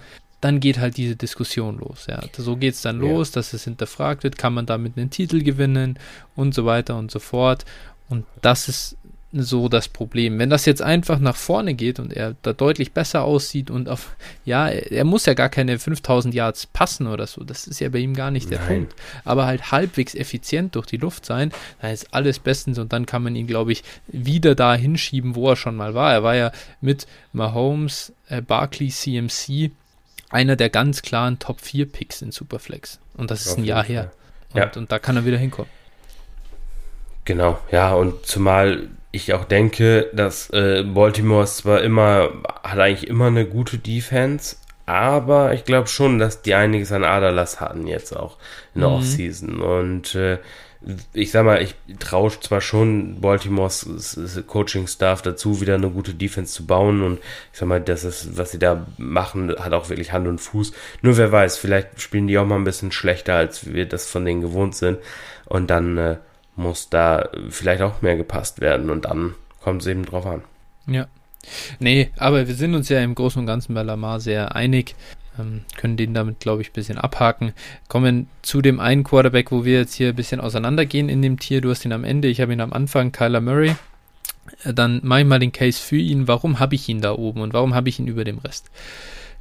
dann geht halt diese Diskussion los. Ja. So geht es dann ja. los, dass es hinterfragt wird, kann man damit einen Titel gewinnen und so weiter und so fort. Und das ist so das Problem. Wenn das jetzt einfach nach vorne geht und er da deutlich besser aussieht und auf, ja, er muss ja gar keine 5000 Yards passen oder so, das ist ja bei ihm gar nicht der Nein. Punkt, aber halt halbwegs effizient durch die Luft sein, dann ist alles bestens und dann kann man ihn, glaube ich, wieder da hinschieben, wo er schon mal war. Er war ja mit Mahomes, äh, Barkley, CMC einer der ganz klaren Top 4 Picks in Superflex und das ist auf ein Jahr her. Und, ja. und da kann er wieder hinkommen. Genau, ja, und zumal ich auch denke, dass äh, Baltimore zwar immer, hat eigentlich immer eine gute Defense, aber ich glaube schon, dass die einiges an Aderlass hatten jetzt auch in der mhm. Offseason. Und äh, ich sag mal, ich traue zwar schon Baltimores Coaching-Staff dazu, wieder eine gute Defense zu bauen und ich sag mal, das ist, was sie da machen, hat auch wirklich Hand und Fuß. Nur wer weiß, vielleicht spielen die auch mal ein bisschen schlechter, als wir das von denen gewohnt sind und dann äh, muss da vielleicht auch mehr gepasst werden und dann kommt es eben drauf an. Ja. Nee, aber wir sind uns ja im Großen und Ganzen bei Lamar sehr einig. Ähm, können den damit, glaube ich, ein bisschen abhaken. Kommen zu dem einen Quarterback, wo wir jetzt hier ein bisschen auseinandergehen in dem Tier. Du hast ihn am Ende, ich habe ihn am Anfang, Kyler Murray. Äh, dann mache ich mal den Case für ihn. Warum habe ich ihn da oben und warum habe ich ihn über dem Rest?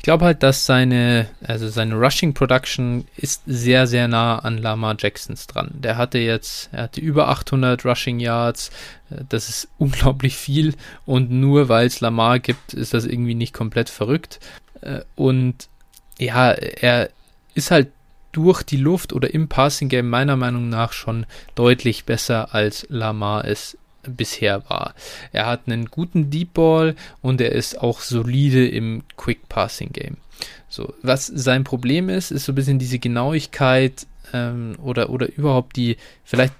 glaube halt, dass seine, also seine Rushing Production ist sehr, sehr nah an Lamar Jacksons dran. Der hatte jetzt, er hatte über 800 Rushing Yards. Äh, das ist unglaublich viel und nur weil es Lamar gibt, ist das irgendwie nicht komplett verrückt. Äh, und ja, er ist halt durch die Luft oder im Passing Game meiner Meinung nach schon deutlich besser als Lamar es bisher war. Er hat einen guten Deep Ball und er ist auch solide im Quick Passing Game. So, was sein Problem ist, ist so ein bisschen diese Genauigkeit ähm, oder, oder überhaupt die, vielleicht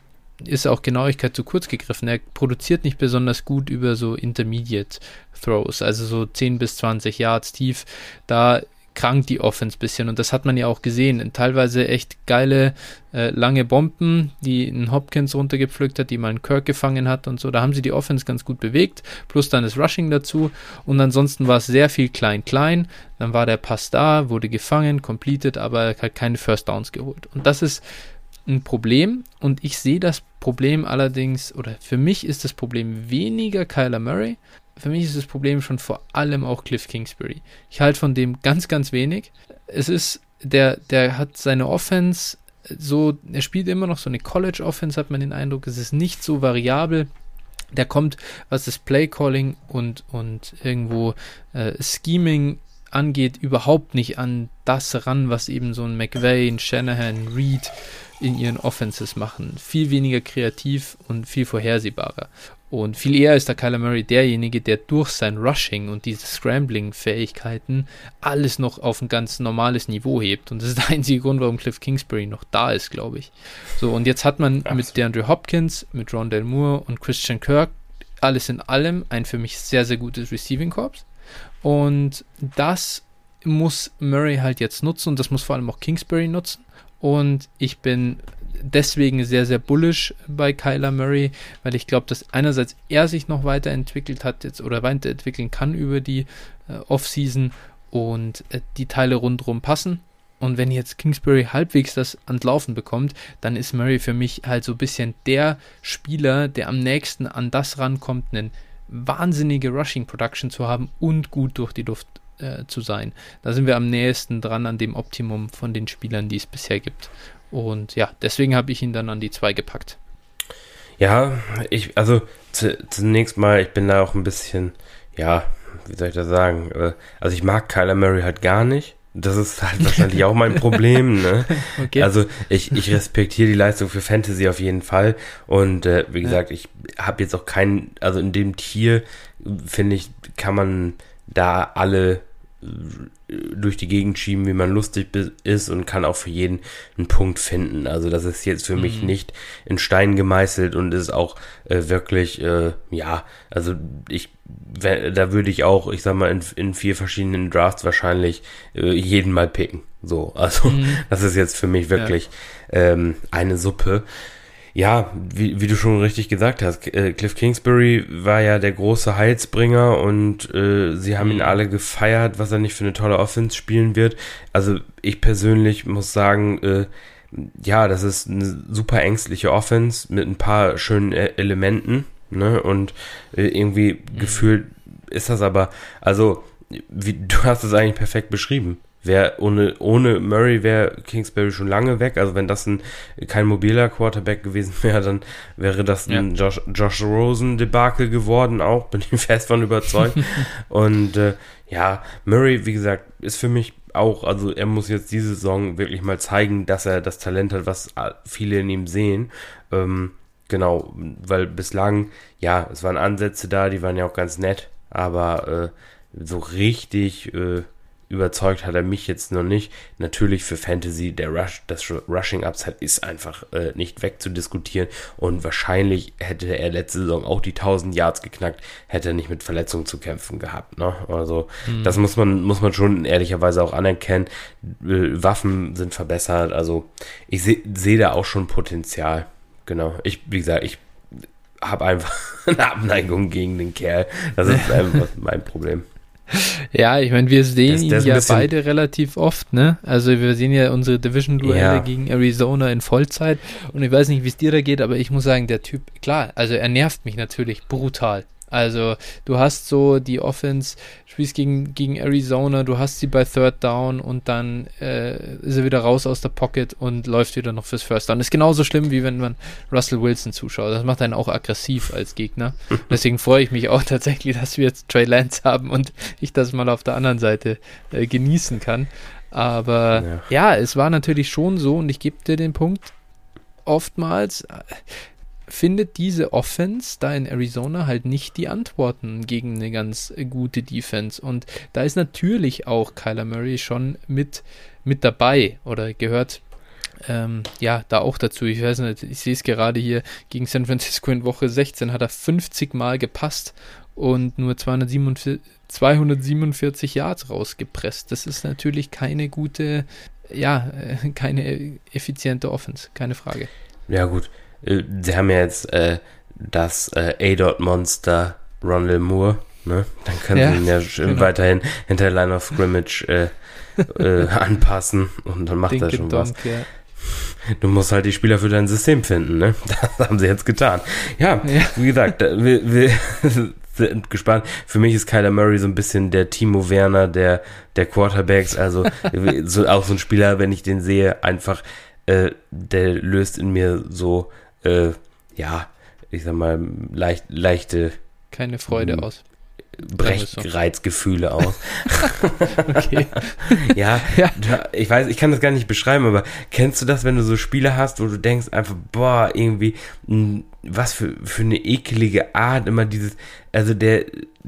ist auch Genauigkeit zu kurz gegriffen. Er produziert nicht besonders gut über so Intermediate Throws, also so 10 bis 20 Yards tief. Da krankt die Offense ein bisschen und das hat man ja auch gesehen. Teilweise echt geile äh, lange Bomben, die ein Hopkins runtergepflückt hat, die mal ein Kirk gefangen hat und so. Da haben sie die Offense ganz gut bewegt, plus dann das Rushing dazu und ansonsten war es sehr viel klein-klein. Dann war der Pass da, wurde gefangen, completed, aber hat keine First Downs geholt. Und das ist ein Problem und ich sehe das Problem allerdings, oder für mich ist das Problem weniger Kyler Murray, für mich ist das Problem schon vor allem auch Cliff Kingsbury. Ich halte von dem ganz, ganz wenig. Es ist, der, der hat seine Offense so, er spielt immer noch so eine College-Offense, hat man den Eindruck. Es ist nicht so variabel. Der kommt, was das Play-Calling und, und irgendwo äh, Scheming angeht, überhaupt nicht an das ran, was eben so ein McVay, ein Shanahan, Reed in ihren Offenses machen. Viel weniger kreativ und viel vorhersehbarer. Und viel eher ist der Kyler Murray derjenige, der durch sein Rushing und diese Scrambling-Fähigkeiten alles noch auf ein ganz normales Niveau hebt. Und das ist der einzige Grund, warum Cliff Kingsbury noch da ist, glaube ich. So, und jetzt hat man Absolut. mit DeAndre Hopkins, mit Rondell Moore und Christian Kirk alles in allem ein für mich sehr, sehr gutes Receiving Corps. Und das muss Murray halt jetzt nutzen und das muss vor allem auch Kingsbury nutzen. Und ich bin deswegen sehr, sehr bullish bei Kyler Murray, weil ich glaube, dass einerseits er sich noch weiterentwickelt hat jetzt oder weiterentwickeln kann über die äh, Offseason und äh, die Teile rundherum passen. Und wenn jetzt Kingsbury halbwegs das ans Laufen bekommt, dann ist Murray für mich halt so ein bisschen der Spieler, der am nächsten an das rankommt, einen wahnsinnige Rushing Production zu haben und gut durch die Luft äh, zu sein. Da sind wir am nächsten dran an dem Optimum von den Spielern, die es bisher gibt. Und ja, deswegen habe ich ihn dann an die 2 gepackt. Ja, ich, also zu, zunächst mal, ich bin da auch ein bisschen, ja, wie soll ich das sagen? Äh, also ich mag Kyler Murray halt gar nicht. Das ist halt wahrscheinlich auch mein Problem. Ne? Okay. Also ich, ich respektiere die Leistung für Fantasy auf jeden Fall. Und äh, wie gesagt, ich habe jetzt auch keinen, also in dem Tier, finde ich, kann man da alle durch die Gegend schieben, wie man lustig ist und kann auch für jeden einen Punkt finden. Also das ist jetzt für mhm. mich nicht in Stein gemeißelt und ist auch äh, wirklich, äh, ja, also ich, da würde ich auch, ich sag mal, in, in vier verschiedenen Drafts wahrscheinlich äh, jeden mal picken. So, also mhm. das ist jetzt für mich wirklich ja. ähm, eine Suppe. Ja, wie, wie du schon richtig gesagt hast, äh, Cliff Kingsbury war ja der große Heilsbringer und äh, sie haben ihn alle gefeiert, was er nicht für eine tolle Offense spielen wird. Also ich persönlich muss sagen, äh, ja, das ist eine super ängstliche Offense mit ein paar schönen e Elementen. Ne? Und äh, irgendwie mhm. gefühlt ist das aber, also, wie, du hast es eigentlich perfekt beschrieben. Wär ohne, ohne Murray wäre Kingsbury schon lange weg. Also wenn das ein, kein mobiler Quarterback gewesen wäre, dann wäre das ein ja. Josh, Josh Rosen Debakel geworden auch. Bin ich fest von überzeugt. Und äh, ja, Murray, wie gesagt, ist für mich auch, also er muss jetzt diese Saison wirklich mal zeigen, dass er das Talent hat, was viele in ihm sehen. Ähm, genau, weil bislang, ja, es waren Ansätze da, die waren ja auch ganz nett, aber äh, so richtig äh, überzeugt hat er mich jetzt noch nicht. Natürlich für Fantasy, der Rush, das Rushing Upside ist einfach äh, nicht wegzudiskutieren und wahrscheinlich hätte er letzte Saison auch die 1000 Yards geknackt, hätte er nicht mit Verletzungen zu kämpfen gehabt. Ne? Also mhm. das muss man, muss man schon ehrlicherweise auch anerkennen. Äh, Waffen sind verbessert, also ich sehe seh da auch schon Potenzial. Genau. Ich, wie gesagt, ich habe einfach eine Abneigung gegen den Kerl. Das ist einfach mein Problem. Ja, ich meine, wir sehen das, das ihn ja beide relativ oft, ne? Also wir sehen ja unsere Division-Duelle ja. gegen Arizona in Vollzeit und ich weiß nicht, wie es dir da geht, aber ich muss sagen, der Typ, klar, also er nervt mich natürlich brutal. Also du hast so die Offense, spielst gegen, gegen Arizona, du hast sie bei Third Down und dann äh, ist er wieder raus aus der Pocket und läuft wieder noch fürs First Down. Ist genauso schlimm, wie wenn man Russell Wilson zuschaut. Das macht einen auch aggressiv als Gegner. Deswegen freue ich mich auch tatsächlich, dass wir jetzt Trey Lance haben und ich das mal auf der anderen Seite äh, genießen kann. Aber ja. ja, es war natürlich schon so und ich gebe dir den Punkt oftmals findet diese Offense da in Arizona halt nicht die Antworten gegen eine ganz gute Defense. Und da ist natürlich auch Kyler Murray schon mit, mit dabei oder gehört ähm, ja, da auch dazu. Ich weiß nicht, ich sehe es gerade hier gegen San Francisco in Woche 16 hat er 50 Mal gepasst und nur 247, 247 Yards rausgepresst. Das ist natürlich keine gute, ja, äh, keine effiziente Offense, keine Frage. Ja, gut. Äh, sie haben ja jetzt äh, das äh, A-Dot-Monster Ronald Moore, ne? Dann können ja, sie ihn ja genau. weiterhin hinter Line of Scrimmage äh, äh, anpassen und dann macht er schon was. ja. Du musst halt die Spieler für dein System finden, ne? Das haben sie jetzt getan. Ja, ja. wie gesagt, wir, wir sind gespannt. Für mich ist Kyler Murray so ein bisschen der Timo Werner der, der Quarterbacks. Also so, auch so ein Spieler, wenn ich den sehe, einfach, äh, der löst in mir so äh, ja, ich sag mal, leicht, leichte. Keine Freude aus. Brechreizgefühle aus. okay. ja, ja, ich weiß, ich kann das gar nicht beschreiben, aber kennst du das, wenn du so Spiele hast, wo du denkst einfach, boah, irgendwie, was für, für eine ekelige Art, immer dieses, also der,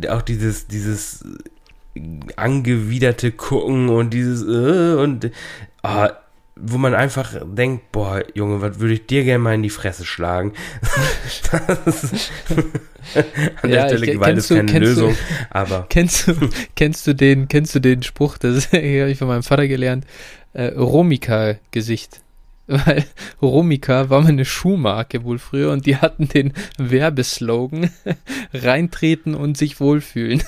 auch dieses, dieses angewiderte Gucken und dieses, äh, und, oh, wo man einfach denkt, boah, Junge, was würde ich dir gerne mal in die Fresse schlagen? an der ja, Stelle Gewalt ist keine Lösung, du, aber kennst du kennst du den kennst du den Spruch, das habe ich von meinem Vater gelernt, äh, Romika Gesicht. Weil Romika war mal eine Schuhmarke wohl früher und die hatten den Werbeslogan reintreten und sich wohlfühlen.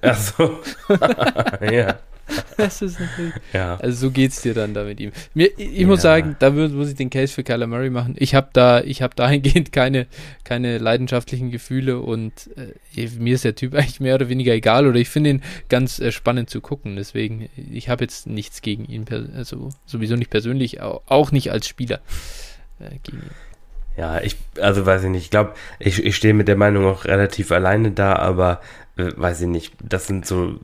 Ach so. ja. das ist natürlich. Ja. Also so geht's dir dann da mit ihm. Mir, ich ja. muss sagen, da muss ich den Case für Kyler Murray machen. Ich habe da, ich habe dahingehend keine, keine leidenschaftlichen Gefühle und äh, mir ist der Typ eigentlich mehr oder weniger egal oder ich finde ihn ganz äh, spannend zu gucken. Deswegen, ich habe jetzt nichts gegen ihn, also sowieso nicht persönlich, auch nicht als Spieler äh, gegen ihn. Ja, ich, also weiß ich nicht. Ich glaube, ich, ich stehe mit der Meinung auch relativ alleine da, aber äh, weiß ich nicht. Das sind so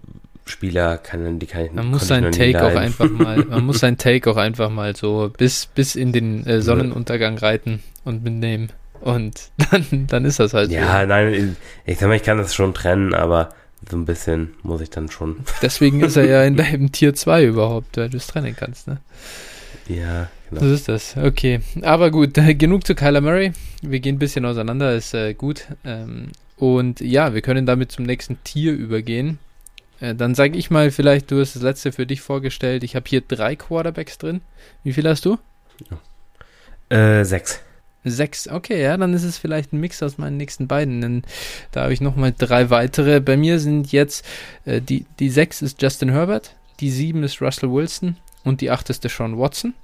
Spieler kann, die kann ich Man muss seinen Take auch einfach mal, man muss seinen Take auch einfach mal so bis, bis in den äh, Sonnenuntergang reiten und mitnehmen. Und dann, dann ist das halt Ja, so. nein, ich sag mal, ich kann das schon trennen, aber so ein bisschen muss ich dann schon. Deswegen ist er ja in deinem Tier 2 überhaupt, weil du es trennen kannst, ne? Ja, genau. So ist das. Okay. Aber gut, genug zu Kyler Murray. Wir gehen ein bisschen auseinander, ist äh, gut. Ähm, und ja, wir können damit zum nächsten Tier übergehen. Äh, dann sage ich mal, vielleicht, du hast das letzte für dich vorgestellt. Ich habe hier drei Quarterbacks drin. Wie viel hast du? Ja. Äh, sechs. Sechs, okay, ja, dann ist es vielleicht ein Mix aus meinen nächsten beiden. Denn da habe ich nochmal drei weitere. Bei mir sind jetzt äh, die, die sechs ist Justin Herbert, die sieben ist Russell Wilson und die acht ist Deshaun Watson.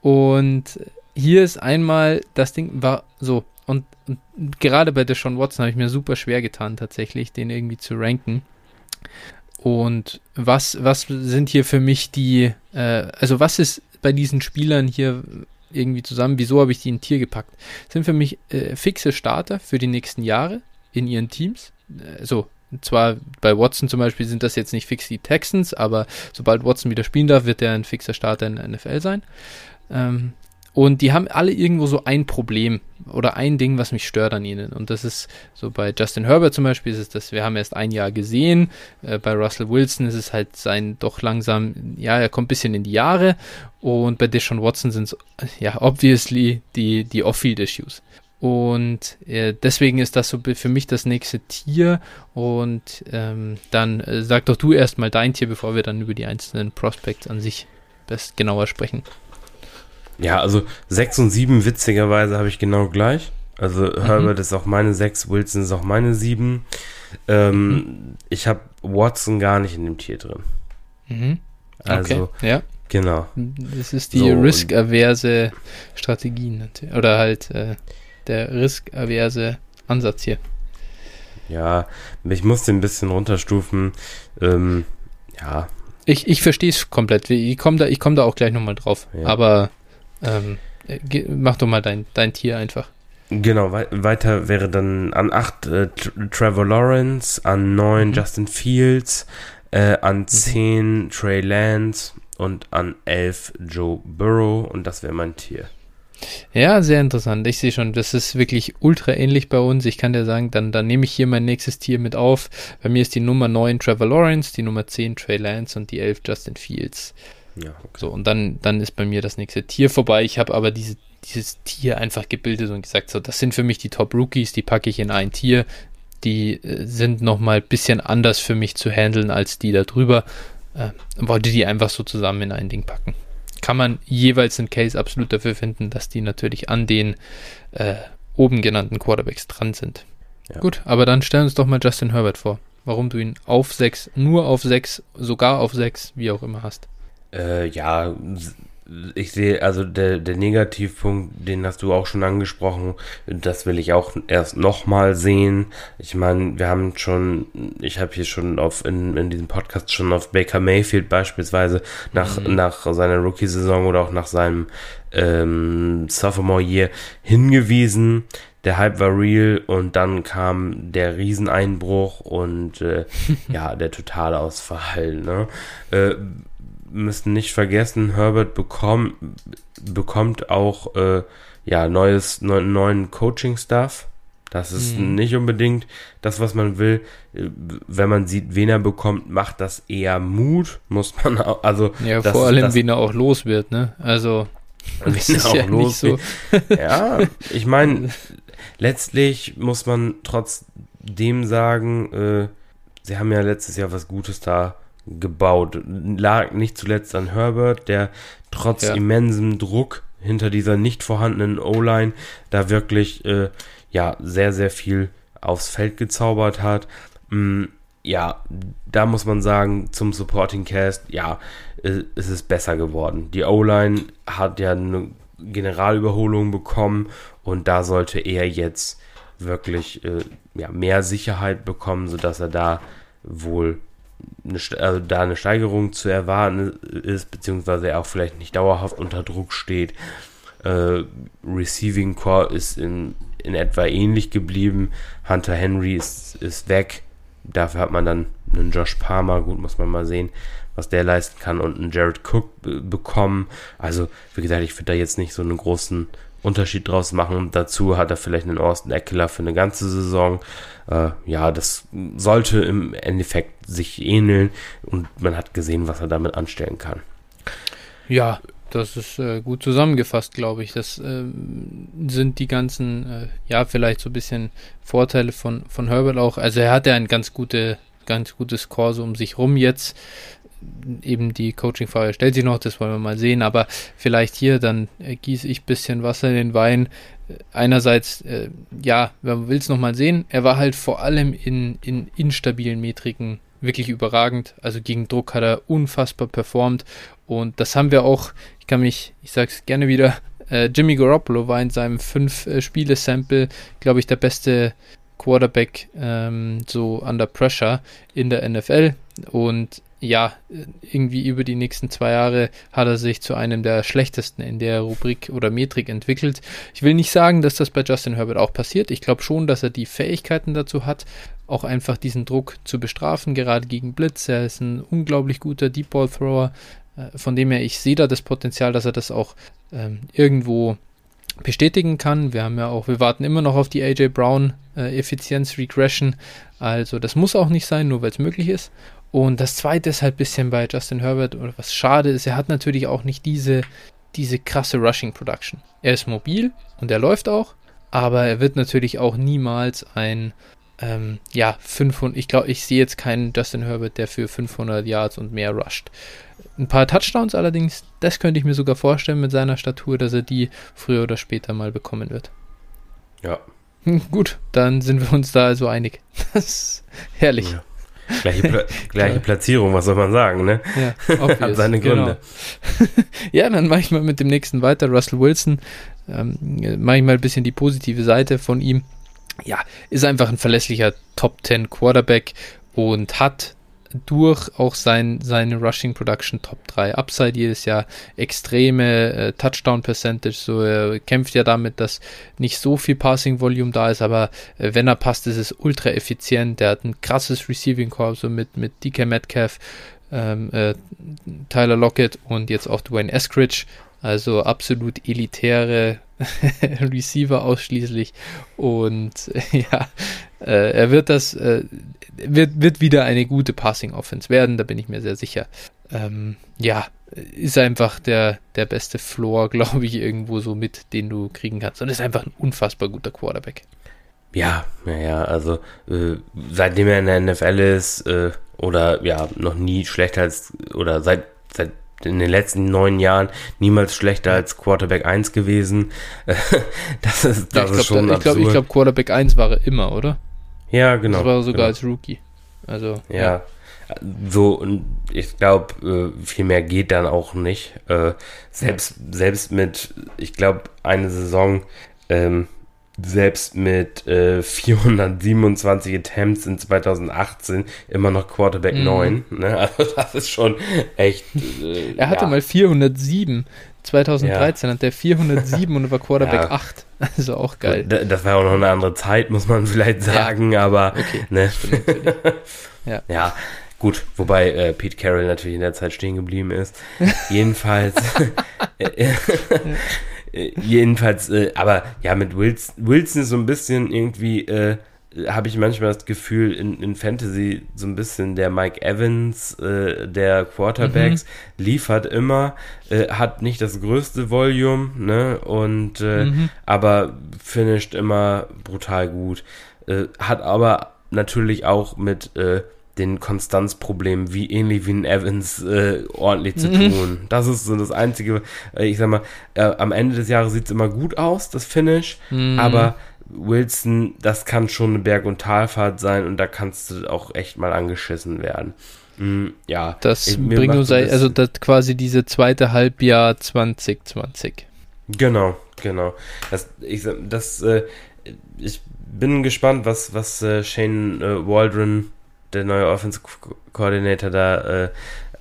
Und hier ist einmal das Ding war so. Und und gerade bei Deshaun Watson habe ich mir super schwer getan, tatsächlich, den irgendwie zu ranken. Und was, was sind hier für mich die, äh, also was ist bei diesen Spielern hier irgendwie zusammen, wieso habe ich die in Tier gepackt? Sind für mich äh, fixe Starter für die nächsten Jahre in ihren Teams. Also zwar bei Watson zum Beispiel sind das jetzt nicht fix die Texans, aber sobald Watson wieder spielen darf, wird er ein fixer Starter in der NFL sein. Ähm, und die haben alle irgendwo so ein Problem oder ein Ding, was mich stört an ihnen. Und das ist so bei Justin Herbert zum Beispiel, ist es das, wir haben erst ein Jahr gesehen. Äh, bei Russell Wilson ist es halt sein doch langsam, ja, er kommt ein bisschen in die Jahre. Und bei Deshaun Watson sind es, ja, obviously die, die Off-Field-Issues. Und äh, deswegen ist das so für mich das nächste Tier. Und ähm, dann äh, sag doch du erstmal dein Tier, bevor wir dann über die einzelnen Prospects an sich best genauer sprechen. Ja, also 6 und 7 witzigerweise habe ich genau gleich. Also mhm. Herbert ist auch meine 6, Wilson ist auch meine 7. Ähm, mhm. Ich habe Watson gar nicht in dem Tier drin. Mhm. Also, okay. ja. Genau. Das ist die so, risk-averse Strategie. Oder halt äh, der risk-averse Ansatz hier. Ja, ich musste ein bisschen runterstufen. Ähm, ja. Ich, ich verstehe es komplett. Ich komme da, komm da auch gleich nochmal drauf. Ja. Aber ähm, mach doch mal dein, dein Tier einfach. Genau, wei weiter wäre dann an 8 äh, Trevor Lawrence, an 9 mhm. Justin Fields, äh, an 10 mhm. Trey Lance und an 11 Joe Burrow und das wäre mein Tier. Ja, sehr interessant. Ich sehe schon, das ist wirklich ultra ähnlich bei uns. Ich kann dir sagen, dann, dann nehme ich hier mein nächstes Tier mit auf. Bei mir ist die Nummer 9 Trevor Lawrence, die Nummer 10 Trey Lance und die 11 Justin Fields. Ja, okay. So, und dann, dann ist bei mir das nächste Tier vorbei. Ich habe aber diese, dieses Tier einfach gebildet und gesagt, so, das sind für mich die Top-Rookies, die packe ich in ein Tier. Die äh, sind nochmal ein bisschen anders für mich zu handeln als die da drüber. Äh, wollte die einfach so zusammen in ein Ding packen. Kann man jeweils einen Case absolut dafür finden, dass die natürlich an den äh, oben genannten Quarterbacks dran sind. Ja. Gut, aber dann stellen uns doch mal Justin Herbert vor. Warum du ihn auf 6, nur auf 6, sogar auf 6, wie auch immer hast. Äh, ja, ich sehe, also der, der Negativpunkt, den hast du auch schon angesprochen, das will ich auch erst nochmal sehen. Ich meine, wir haben schon, ich habe hier schon auf in, in diesem Podcast schon auf Baker Mayfield beispielsweise nach, mhm. nach seiner Rookie-Saison oder auch nach seinem ähm, Sophomore-Year hingewiesen. Der Hype war real und dann kam der Rieseneinbruch und äh, ja, der Totalausfall. Ne? Äh, müssen nicht vergessen, Herbert bekommt, bekommt auch äh, ja, neues, ne, neuen Coaching-Staff. Das ist mhm. nicht unbedingt das, was man will. Wenn man sieht, wen er bekommt, macht das eher Mut, muss man auch, also. Ja, vor allem, wen er auch los wird, ne? Also. Das ist auch ja los so. ja, ich meine, letztlich muss man trotzdem sagen, äh, sie haben ja letztes Jahr was Gutes da gebaut. Lag nicht zuletzt an Herbert, der trotz ja. immensem Druck hinter dieser nicht vorhandenen O-Line da wirklich äh, ja sehr, sehr viel aufs Feld gezaubert hat. Mm, ja, da muss man sagen, zum Supporting Cast, ja, äh, es ist besser geworden. Die O-Line hat ja eine Generalüberholung bekommen und da sollte er jetzt wirklich äh, ja, mehr Sicherheit bekommen, sodass er da wohl eine, also da eine Steigerung zu erwarten ist, beziehungsweise er auch vielleicht nicht dauerhaft unter Druck steht. Äh, Receiving Core ist in, in etwa ähnlich geblieben. Hunter Henry ist, ist weg. Dafür hat man dann einen Josh Palmer, gut, muss man mal sehen, was der leisten kann, und einen Jared Cook bekommen. Also, wie gesagt, ich würde da jetzt nicht so einen großen Unterschied draus machen. Dazu hat er vielleicht einen Austin Eckler für eine ganze Saison. Äh, ja, das sollte im Endeffekt sich ähneln und man hat gesehen, was er damit anstellen kann. Ja, das ist äh, gut zusammengefasst, glaube ich. Das äh, sind die ganzen, äh, ja, vielleicht so ein bisschen Vorteile von, von Herbert auch. Also er hat ja ein ganz gute, ganz gutes Core um sich rum jetzt eben die Coaching-Frage stellt sich noch, das wollen wir mal sehen, aber vielleicht hier, dann äh, gieße ich ein bisschen Wasser in den Wein. Einerseits, äh, ja, man will es nochmal sehen, er war halt vor allem in, in instabilen Metriken wirklich überragend. Also gegen Druck hat er unfassbar performt und das haben wir auch, ich kann mich, ich sage es gerne wieder, Äh, Jimmy Garoppolo war in seinem fünf-Spiele-Sample, glaube ich, der beste Quarterback ähm, so under pressure in der NFL. Und ja, irgendwie über die nächsten zwei Jahre hat er sich zu einem der schlechtesten in der Rubrik oder Metrik entwickelt. Ich will nicht sagen, dass das bei Justin Herbert auch passiert. Ich glaube schon, dass er die Fähigkeiten dazu hat, auch einfach diesen Druck zu bestrafen, gerade gegen Blitz. Er ist ein unglaublich guter Deep Ball Thrower. Äh, von dem her, ich sehe da das Potenzial, dass er das auch ähm, irgendwo bestätigen kann. Wir haben ja auch, wir warten immer noch auf die AJ Brown äh, Effizienz Regression. Also das muss auch nicht sein, nur weil es möglich ist. Und das zweite ist halt ein bisschen bei Justin Herbert, oder was schade ist, er hat natürlich auch nicht diese, diese krasse Rushing Production. Er ist mobil und er läuft auch, aber er wird natürlich auch niemals ein, ähm, ja, 500, ich glaube, ich sehe jetzt keinen Justin Herbert, der für 500 Yards und mehr rusht. Ein paar Touchdowns allerdings, das könnte ich mir sogar vorstellen mit seiner Statur, dass er die früher oder später mal bekommen wird. Ja. Gut, dann sind wir uns da also einig. Das ist herrlich. Ja. Gleiche, Pla gleiche Platzierung, was soll man sagen, ne? Ja, obvious, Hat seine Gründe. Genau. ja, dann mache ich mal mit dem nächsten weiter. Russell Wilson. Ähm, mache ich mal ein bisschen die positive Seite von ihm. Ja, ist einfach ein verlässlicher Top 10 Quarterback und hat durch auch sein, seine Rushing Production Top 3 Upside jedes Jahr extreme äh, Touchdown Percentage. So er kämpft ja damit, dass nicht so viel Passing Volume da ist, aber äh, wenn er passt, ist es ultra effizient. Der hat ein krasses Receiving Core, so mit, mit DK Metcalf, ähm, äh, Tyler Lockett und jetzt auch Dwayne Eskridge. Also absolut elitäre Receiver ausschließlich. Und ja, äh, er wird das, äh, wird, wird wieder eine gute Passing Offense werden, da bin ich mir sehr sicher. Ähm, ja, ist einfach der, der beste Floor, glaube ich, irgendwo so mit, den du kriegen kannst. Und ist einfach ein unfassbar guter Quarterback. Ja, naja, also äh, seitdem er in der NFL ist, äh, oder ja, noch nie schlechter als, oder seit, seit in den letzten neun Jahren niemals schlechter als Quarterback 1 gewesen. das ist, das ja, ist schon da, Ich glaube, ich glaub, Quarterback 1 war er immer, oder? Ja, genau. Das war sogar genau. als Rookie. Also, ja. ja. So, und ich glaube, äh, viel mehr geht dann auch nicht. Äh, selbst, ja. selbst mit, ich glaube, eine Saison ähm, selbst mit äh, 427 Attempts in 2018 immer noch Quarterback mhm. 9. Ne? Also das ist schon echt. Äh, er hatte ja. mal 407. 2013 ja. hat der 407 und war Quarterback ja. 8. Also auch geil. Das war auch noch eine andere Zeit, muss man vielleicht sagen, ja. aber. Okay. Ne? ja. ja. Gut, wobei äh, Pete Carroll natürlich in der Zeit stehen geblieben ist. Jedenfalls. Jedenfalls, äh, aber ja, mit Wilson, Wilson ist so ein bisschen irgendwie, äh, habe ich manchmal das Gefühl, in, in Fantasy so ein bisschen der Mike Evans äh, der Quarterbacks mhm. liefert immer, äh, hat nicht das größte Volume, ne, und äh, mhm. aber finisht immer brutal gut. Äh, hat aber natürlich auch mit äh, den Konstanzproblemen, wie ähnlich wie ein Evans, äh, ordentlich zu mhm. tun. Das ist so das Einzige, äh, ich sag mal, äh, am Ende des Jahres sieht es immer gut aus, das Finish, mhm. aber Wilson, das kann schon eine Berg- und Talfahrt sein und da kannst du auch echt mal angeschissen werden. Mhm, ja. Das ich, bringt uns, also das quasi diese zweite Halbjahr 2020. Genau, genau. Das, ich, das, äh, ich bin gespannt, was, was äh, Shane äh, Waldron der neue Offensive Coordinator da äh,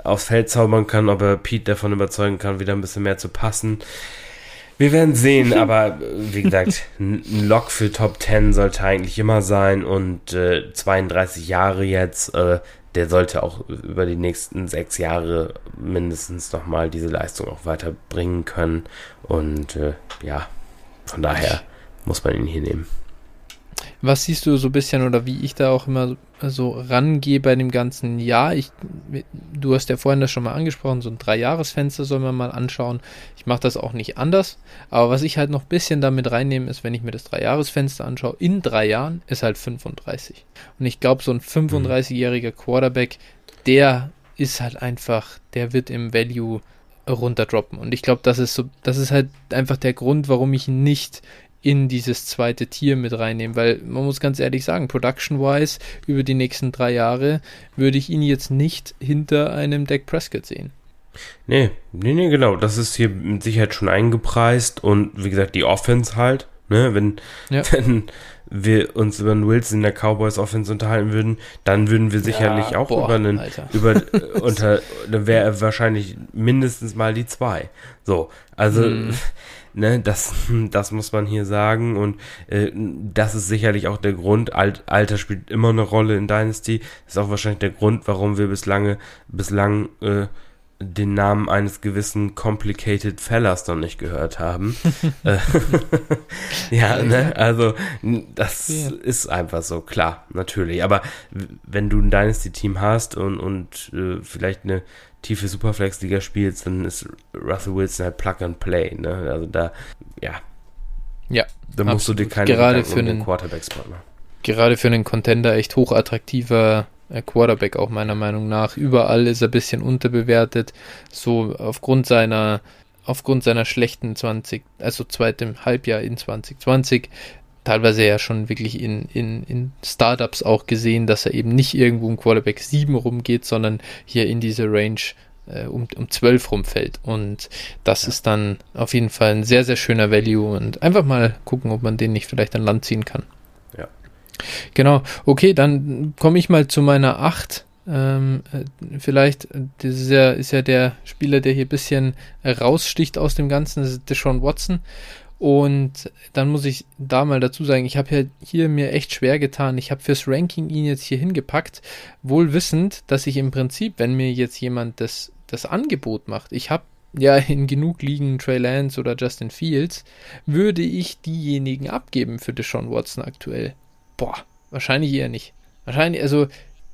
aufs Feld zaubern kann, ob er Pete davon überzeugen kann, wieder ein bisschen mehr zu passen. Wir werden sehen, aber wie gesagt, ein Lock für Top 10 sollte eigentlich immer sein und äh, 32 Jahre jetzt, äh, der sollte auch über die nächsten sechs Jahre mindestens nochmal diese Leistung auch weiterbringen können und äh, ja, von daher muss man ihn hier nehmen. Was siehst du so ein bisschen oder wie ich da auch immer so rangehe bei dem ganzen Jahr? Ich, du hast ja vorhin das schon mal angesprochen, so ein Dreijahresfenster soll man mal anschauen. Ich mache das auch nicht anders. Aber was ich halt noch ein bisschen damit reinnehme, ist, wenn ich mir das Dreijahresfenster anschaue, in drei Jahren ist halt 35. Und ich glaube, so ein 35-jähriger Quarterback, der ist halt einfach, der wird im Value runterdroppen. Und ich glaube, das ist so, das ist halt einfach der Grund, warum ich nicht in dieses zweite Tier mit reinnehmen, weil man muss ganz ehrlich sagen, production-wise über die nächsten drei Jahre würde ich ihn jetzt nicht hinter einem Deck Prescott sehen. Nee, nee, nee, genau. Das ist hier mit Sicherheit schon eingepreist und wie gesagt, die Offense halt, ne, wenn, ja. wenn wir uns über einen Wilson in der Cowboys Offense unterhalten würden, dann würden wir sicherlich ja, auch boah, über einen, Alter. über, unter, dann wäre er wahrscheinlich mindestens mal die zwei. So, also, mm. Ne, das, das muss man hier sagen und äh, das ist sicherlich auch der Grund, Alt, Alter spielt immer eine Rolle in Dynasty, ist auch wahrscheinlich der Grund, warum wir bislang, bislang, äh, den Namen eines gewissen Complicated Fellas noch nicht gehört haben. Äh, ja, ne, also das ja. ist einfach so, klar, natürlich. Aber wenn du ein Dynasty-Team hast und, und äh, vielleicht eine tiefe Superflex-Liga spielst, dann ist Russell Wilson halt Plug and Play, ne? Also da, ja. Ja. Da musst du dir keine gerade für einen Quarterbacks machen. Gerade für einen Contender echt hochattraktiver äh, Quarterback auch meiner Meinung nach. Überall ist er ein bisschen unterbewertet. So aufgrund seiner aufgrund seiner schlechten 20, also zweitem Halbjahr in 2020, teilweise ja schon wirklich in, in, in Startups auch gesehen, dass er eben nicht irgendwo im Quarterback 7 rumgeht, sondern hier in diese Range äh, um, um 12 rumfällt. Und das ja. ist dann auf jeden Fall ein sehr, sehr schöner Value und einfach mal gucken, ob man den nicht vielleicht an Land ziehen kann. Genau, okay, dann komme ich mal zu meiner 8. Ähm, äh, vielleicht, das ist ja, ist ja der Spieler, der hier ein bisschen raussticht aus dem Ganzen, das ist Deshaun Watson. Und dann muss ich da mal dazu sagen, ich habe ja hier mir echt schwer getan. Ich habe fürs Ranking ihn jetzt hier hingepackt, wohl wissend, dass ich im Prinzip, wenn mir jetzt jemand das, das Angebot macht, ich habe ja in genug liegen Trey Lance oder Justin Fields, würde ich diejenigen abgeben für Deshaun Watson aktuell. Boah, wahrscheinlich eher nicht. Wahrscheinlich, also,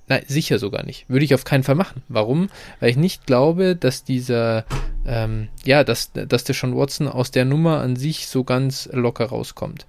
nein, sicher sogar nicht. Würde ich auf keinen Fall machen. Warum? Weil ich nicht glaube, dass dieser, ähm, ja, dass, dass der Sean Watson aus der Nummer an sich so ganz locker rauskommt.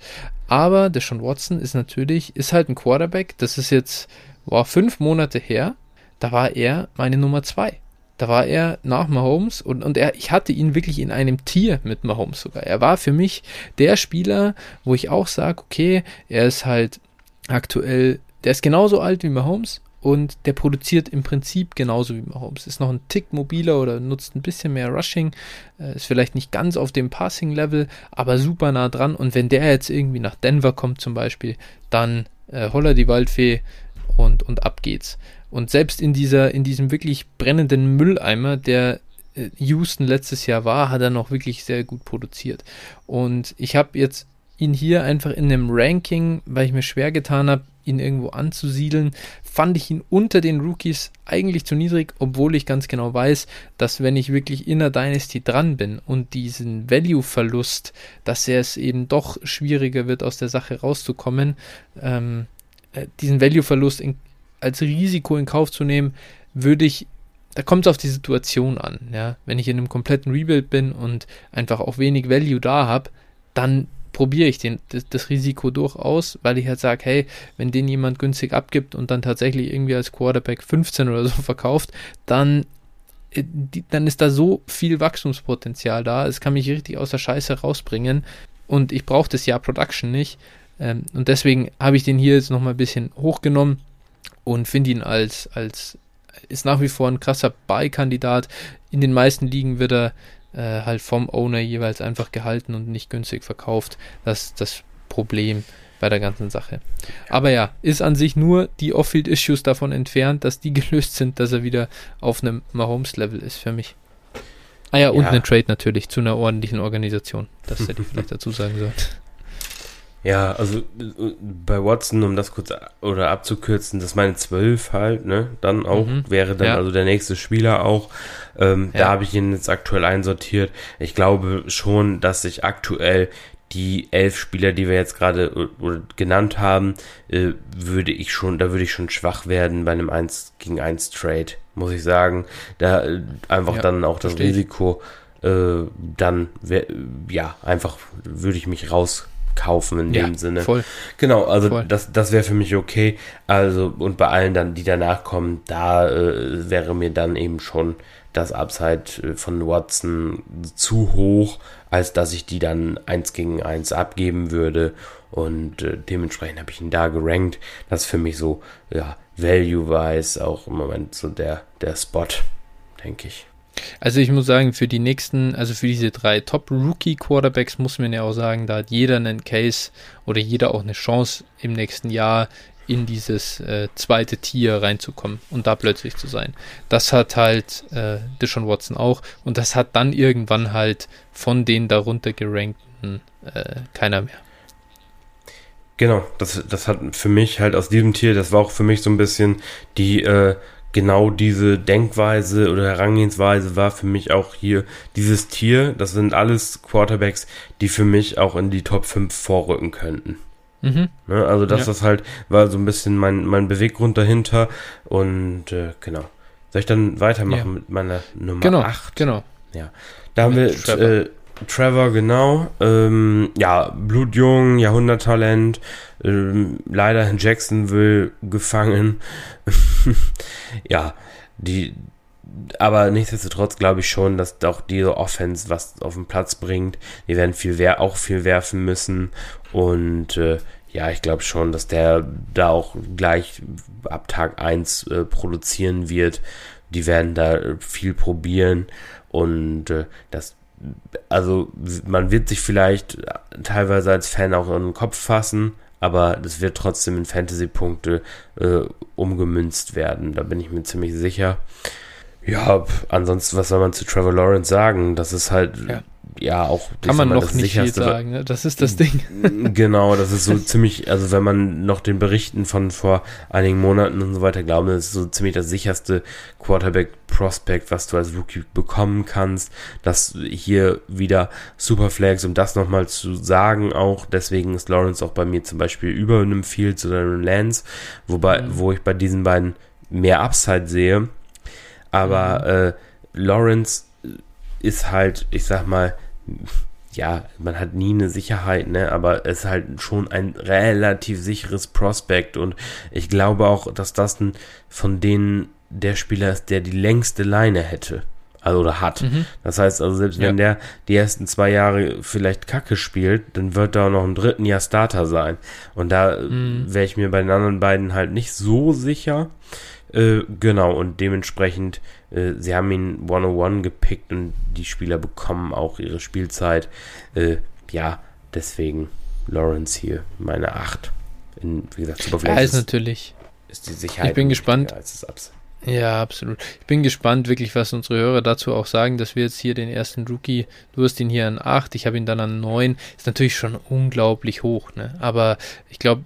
Aber der Sean Watson ist natürlich, ist halt ein Quarterback. Das ist jetzt, war fünf Monate her. Da war er meine Nummer zwei. Da war er nach Mahomes und, und er, ich hatte ihn wirklich in einem Tier mit Mahomes sogar. Er war für mich der Spieler, wo ich auch sage, okay, er ist halt aktuell, der ist genauso alt wie Mahomes und der produziert im Prinzip genauso wie Mahomes. Ist noch ein Tick mobiler oder nutzt ein bisschen mehr Rushing, äh, ist vielleicht nicht ganz auf dem Passing-Level, aber super nah dran. Und wenn der jetzt irgendwie nach Denver kommt zum Beispiel, dann äh, holler die Waldfee und, und ab geht's. Und selbst in dieser, in diesem wirklich brennenden Mülleimer, der äh, Houston letztes Jahr war, hat er noch wirklich sehr gut produziert. Und ich habe jetzt ihn hier einfach in einem Ranking, weil ich mir schwer getan habe, ihn irgendwo anzusiedeln, fand ich ihn unter den Rookies eigentlich zu niedrig, obwohl ich ganz genau weiß, dass wenn ich wirklich in der Dynasty dran bin und diesen Value-Verlust, dass er es eben doch schwieriger wird, aus der Sache rauszukommen, ähm, äh, diesen Value-Verlust als Risiko in Kauf zu nehmen, würde ich da kommt es auf die Situation an. Ja? Wenn ich in einem kompletten Rebuild bin und einfach auch wenig Value da habe, dann probiere ich den, das, das, Risiko durchaus, weil ich halt sage, hey, wenn den jemand günstig abgibt und dann tatsächlich irgendwie als Quarterback 15 oder so verkauft, dann, äh, dann ist da so viel Wachstumspotenzial da, es kann mich richtig aus der Scheiße rausbringen und ich brauche das Jahr Production nicht. Ähm, und deswegen habe ich den hier jetzt nochmal ein bisschen hochgenommen und finde ihn als, als, ist nach wie vor ein krasser Buy-Kandidat. In den meisten Ligen wird er äh, halt vom Owner jeweils einfach gehalten und nicht günstig verkauft. Das ist das Problem bei der ganzen Sache. Aber ja, ist an sich nur die Off-Field-Issues davon entfernt, dass die gelöst sind, dass er wieder auf einem Mahomes-Level ist für mich. Ah ja, und ja. eine Trade natürlich zu einer ordentlichen Organisation. Das hätte ich vielleicht dazu sagen sollen. Ja, also bei Watson, um das kurz oder abzukürzen, das meine 12 halt, ne? Dann auch, mhm. wäre dann ja. also der nächste Spieler auch. Ähm, ja. Da habe ich ihn jetzt aktuell einsortiert. Ich glaube schon, dass sich aktuell die elf Spieler, die wir jetzt gerade genannt haben, äh, würde ich schon, da würde ich schon schwach werden bei einem 1 gegen 1 Trade, muss ich sagen. Da äh, einfach ja, dann auch das Risiko, äh, dann, ja, einfach würde ich mich raus kaufen in ja, dem Sinne. Voll. Genau, also voll. das, das wäre für mich okay. Also, und bei allen dann, die danach kommen, da äh, wäre mir dann eben schon das Upside äh, von Watson zu hoch, als dass ich die dann eins gegen eins abgeben würde. Und äh, dementsprechend habe ich ihn da gerankt. Das ist für mich so, ja, value-wise auch im Moment so der, der Spot, denke ich. Also ich muss sagen, für die nächsten, also für diese drei Top-Rookie-Quarterbacks muss man ja auch sagen, da hat jeder einen Case oder jeder auch eine Chance im nächsten Jahr in dieses äh, zweite Tier reinzukommen und da plötzlich zu sein. Das hat halt äh, Deshaun Watson auch und das hat dann irgendwann halt von den darunter gerankten äh, keiner mehr. Genau, das, das hat für mich halt aus diesem Tier, das war auch für mich so ein bisschen die, äh, genau diese Denkweise oder Herangehensweise war für mich auch hier dieses Tier. Das sind alles Quarterbacks, die für mich auch in die Top 5 vorrücken könnten. Mhm. Ne, also das, ja. das halt war so ein bisschen mein, mein Beweggrund dahinter und äh, genau. Soll ich dann weitermachen ja. mit meiner Nummer genau, 8? Genau. Ja. Da haben wir äh, Trevor, genau. Ähm, ja, blutjung, Jahrhunderttalent. Ähm, leider in Jacksonville gefangen. ja, die. Aber nichtsdestotrotz glaube ich schon, dass auch diese Offense was auf den Platz bringt. Die werden viel auch viel werfen müssen. Und äh, ja, ich glaube schon, dass der da auch gleich ab Tag 1 äh, produzieren wird. Die werden da viel probieren. Und äh, das also man wird sich vielleicht teilweise als Fan auch in den Kopf fassen, aber das wird trotzdem in Fantasy-Punkte äh, umgemünzt werden. Da bin ich mir ziemlich sicher. Ja, ansonsten, was soll man zu Trevor Lawrence sagen? Das ist halt ja ja auch kann man noch nicht viel sagen. Ne? Das ist das Ding. genau, das ist so ziemlich, also wenn man noch den Berichten von vor einigen Monaten und so weiter glaubt, das ist so ziemlich das sicherste Quarterback Prospect, was du als Rookie bekommen kannst. Das hier wieder Superflex, um das nochmal zu sagen auch. Deswegen ist Lawrence auch bei mir zum Beispiel über einem Fields oder einem Lance, wobei, mhm. wo ich bei diesen beiden mehr Upside sehe. Aber mhm. äh, Lawrence ist halt, ich sag mal, ja, man hat nie eine Sicherheit, ne, aber es ist halt schon ein relativ sicheres Prospekt und ich glaube auch, dass das ein von denen der Spieler ist, der die längste Leine hätte. Also oder hat. Mhm. Das heißt also, selbst ja. wenn der die ersten zwei Jahre vielleicht Kacke spielt, dann wird er auch noch im dritten Jahr Starter sein. Und da mhm. wäre ich mir bei den anderen beiden halt nicht so sicher. Äh, genau, und dementsprechend, äh, sie haben ihn 101 gepickt und die Spieler bekommen auch ihre Spielzeit. Äh, ja, deswegen Lawrence hier, meine 8. In, wie gesagt, Superflex ja, ist, natürlich. Ist die Sicherheit. Ich bin gespannt. Ja, absolut. Ich bin gespannt, wirklich, was unsere Hörer dazu auch sagen, dass wir jetzt hier den ersten Rookie, du hast ihn hier an 8, ich habe ihn dann an 9, ist natürlich schon unglaublich hoch, ne? Aber ich glaube,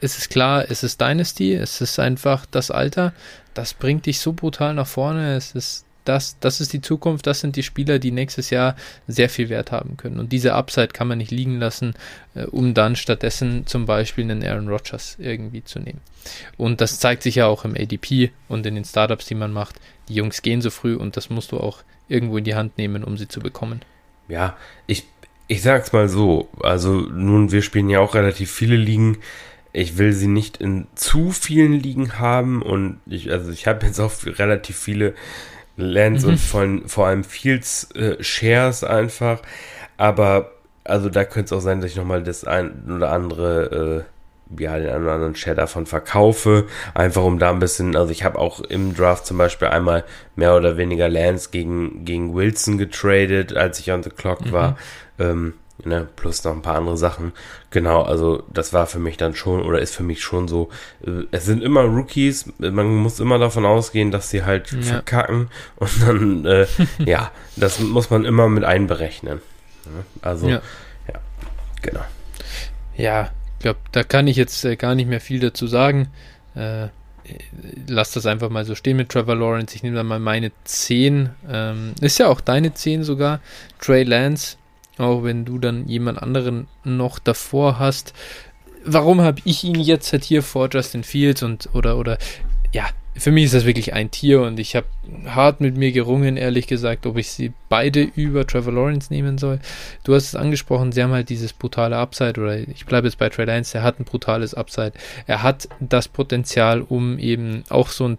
es ist klar, es ist Dynasty, es ist einfach das Alter, das bringt dich so brutal nach vorne, es ist das, das ist die Zukunft, das sind die Spieler, die nächstes Jahr sehr viel Wert haben können. Und diese Upside kann man nicht liegen lassen, äh, um dann stattdessen zum Beispiel einen Aaron Rodgers irgendwie zu nehmen. Und das zeigt sich ja auch im ADP und in den Startups, die man macht. Die Jungs gehen so früh und das musst du auch irgendwo in die Hand nehmen, um sie zu bekommen. Ja, ich, ich sag's mal so. Also, nun, wir spielen ja auch relativ viele Ligen ich will sie nicht in zu vielen Ligen haben und ich, also ich habe jetzt auch relativ viele Lands mhm. und von, vor allem Fields äh, Shares einfach, aber also da könnte es auch sein, dass ich nochmal das ein oder andere, äh, ja, den einen oder anderen Share davon verkaufe, einfach um da ein bisschen, also ich habe auch im Draft zum Beispiel einmal mehr oder weniger Lands gegen, gegen Wilson getradet, als ich on the clock mhm. war. Ähm, ne, plus noch ein paar andere Sachen. Genau, also das war für mich dann schon oder ist für mich schon so. Äh, es sind immer Rookies, man muss immer davon ausgehen, dass sie halt ja. verkacken und dann, äh, ja, das muss man immer mit einberechnen. Also, ja, ja genau. Ja, ich glaube, da kann ich jetzt äh, gar nicht mehr viel dazu sagen. Äh, lass das einfach mal so stehen mit Trevor Lawrence. Ich nehme dann mal meine 10. Ähm, ist ja auch deine 10 sogar. Trey Lance auch wenn du dann jemand anderen noch davor hast. Warum habe ich ihn jetzt halt hier vor Justin Fields und oder oder ja, für mich ist das wirklich ein Tier und ich habe hart mit mir gerungen, ehrlich gesagt, ob ich sie beide über Trevor Lawrence nehmen soll. Du hast es angesprochen, sie haben halt dieses brutale Upside oder ich bleibe jetzt bei Trey Lance, er hat ein brutales Upside. Er hat das Potenzial, um eben auch so ein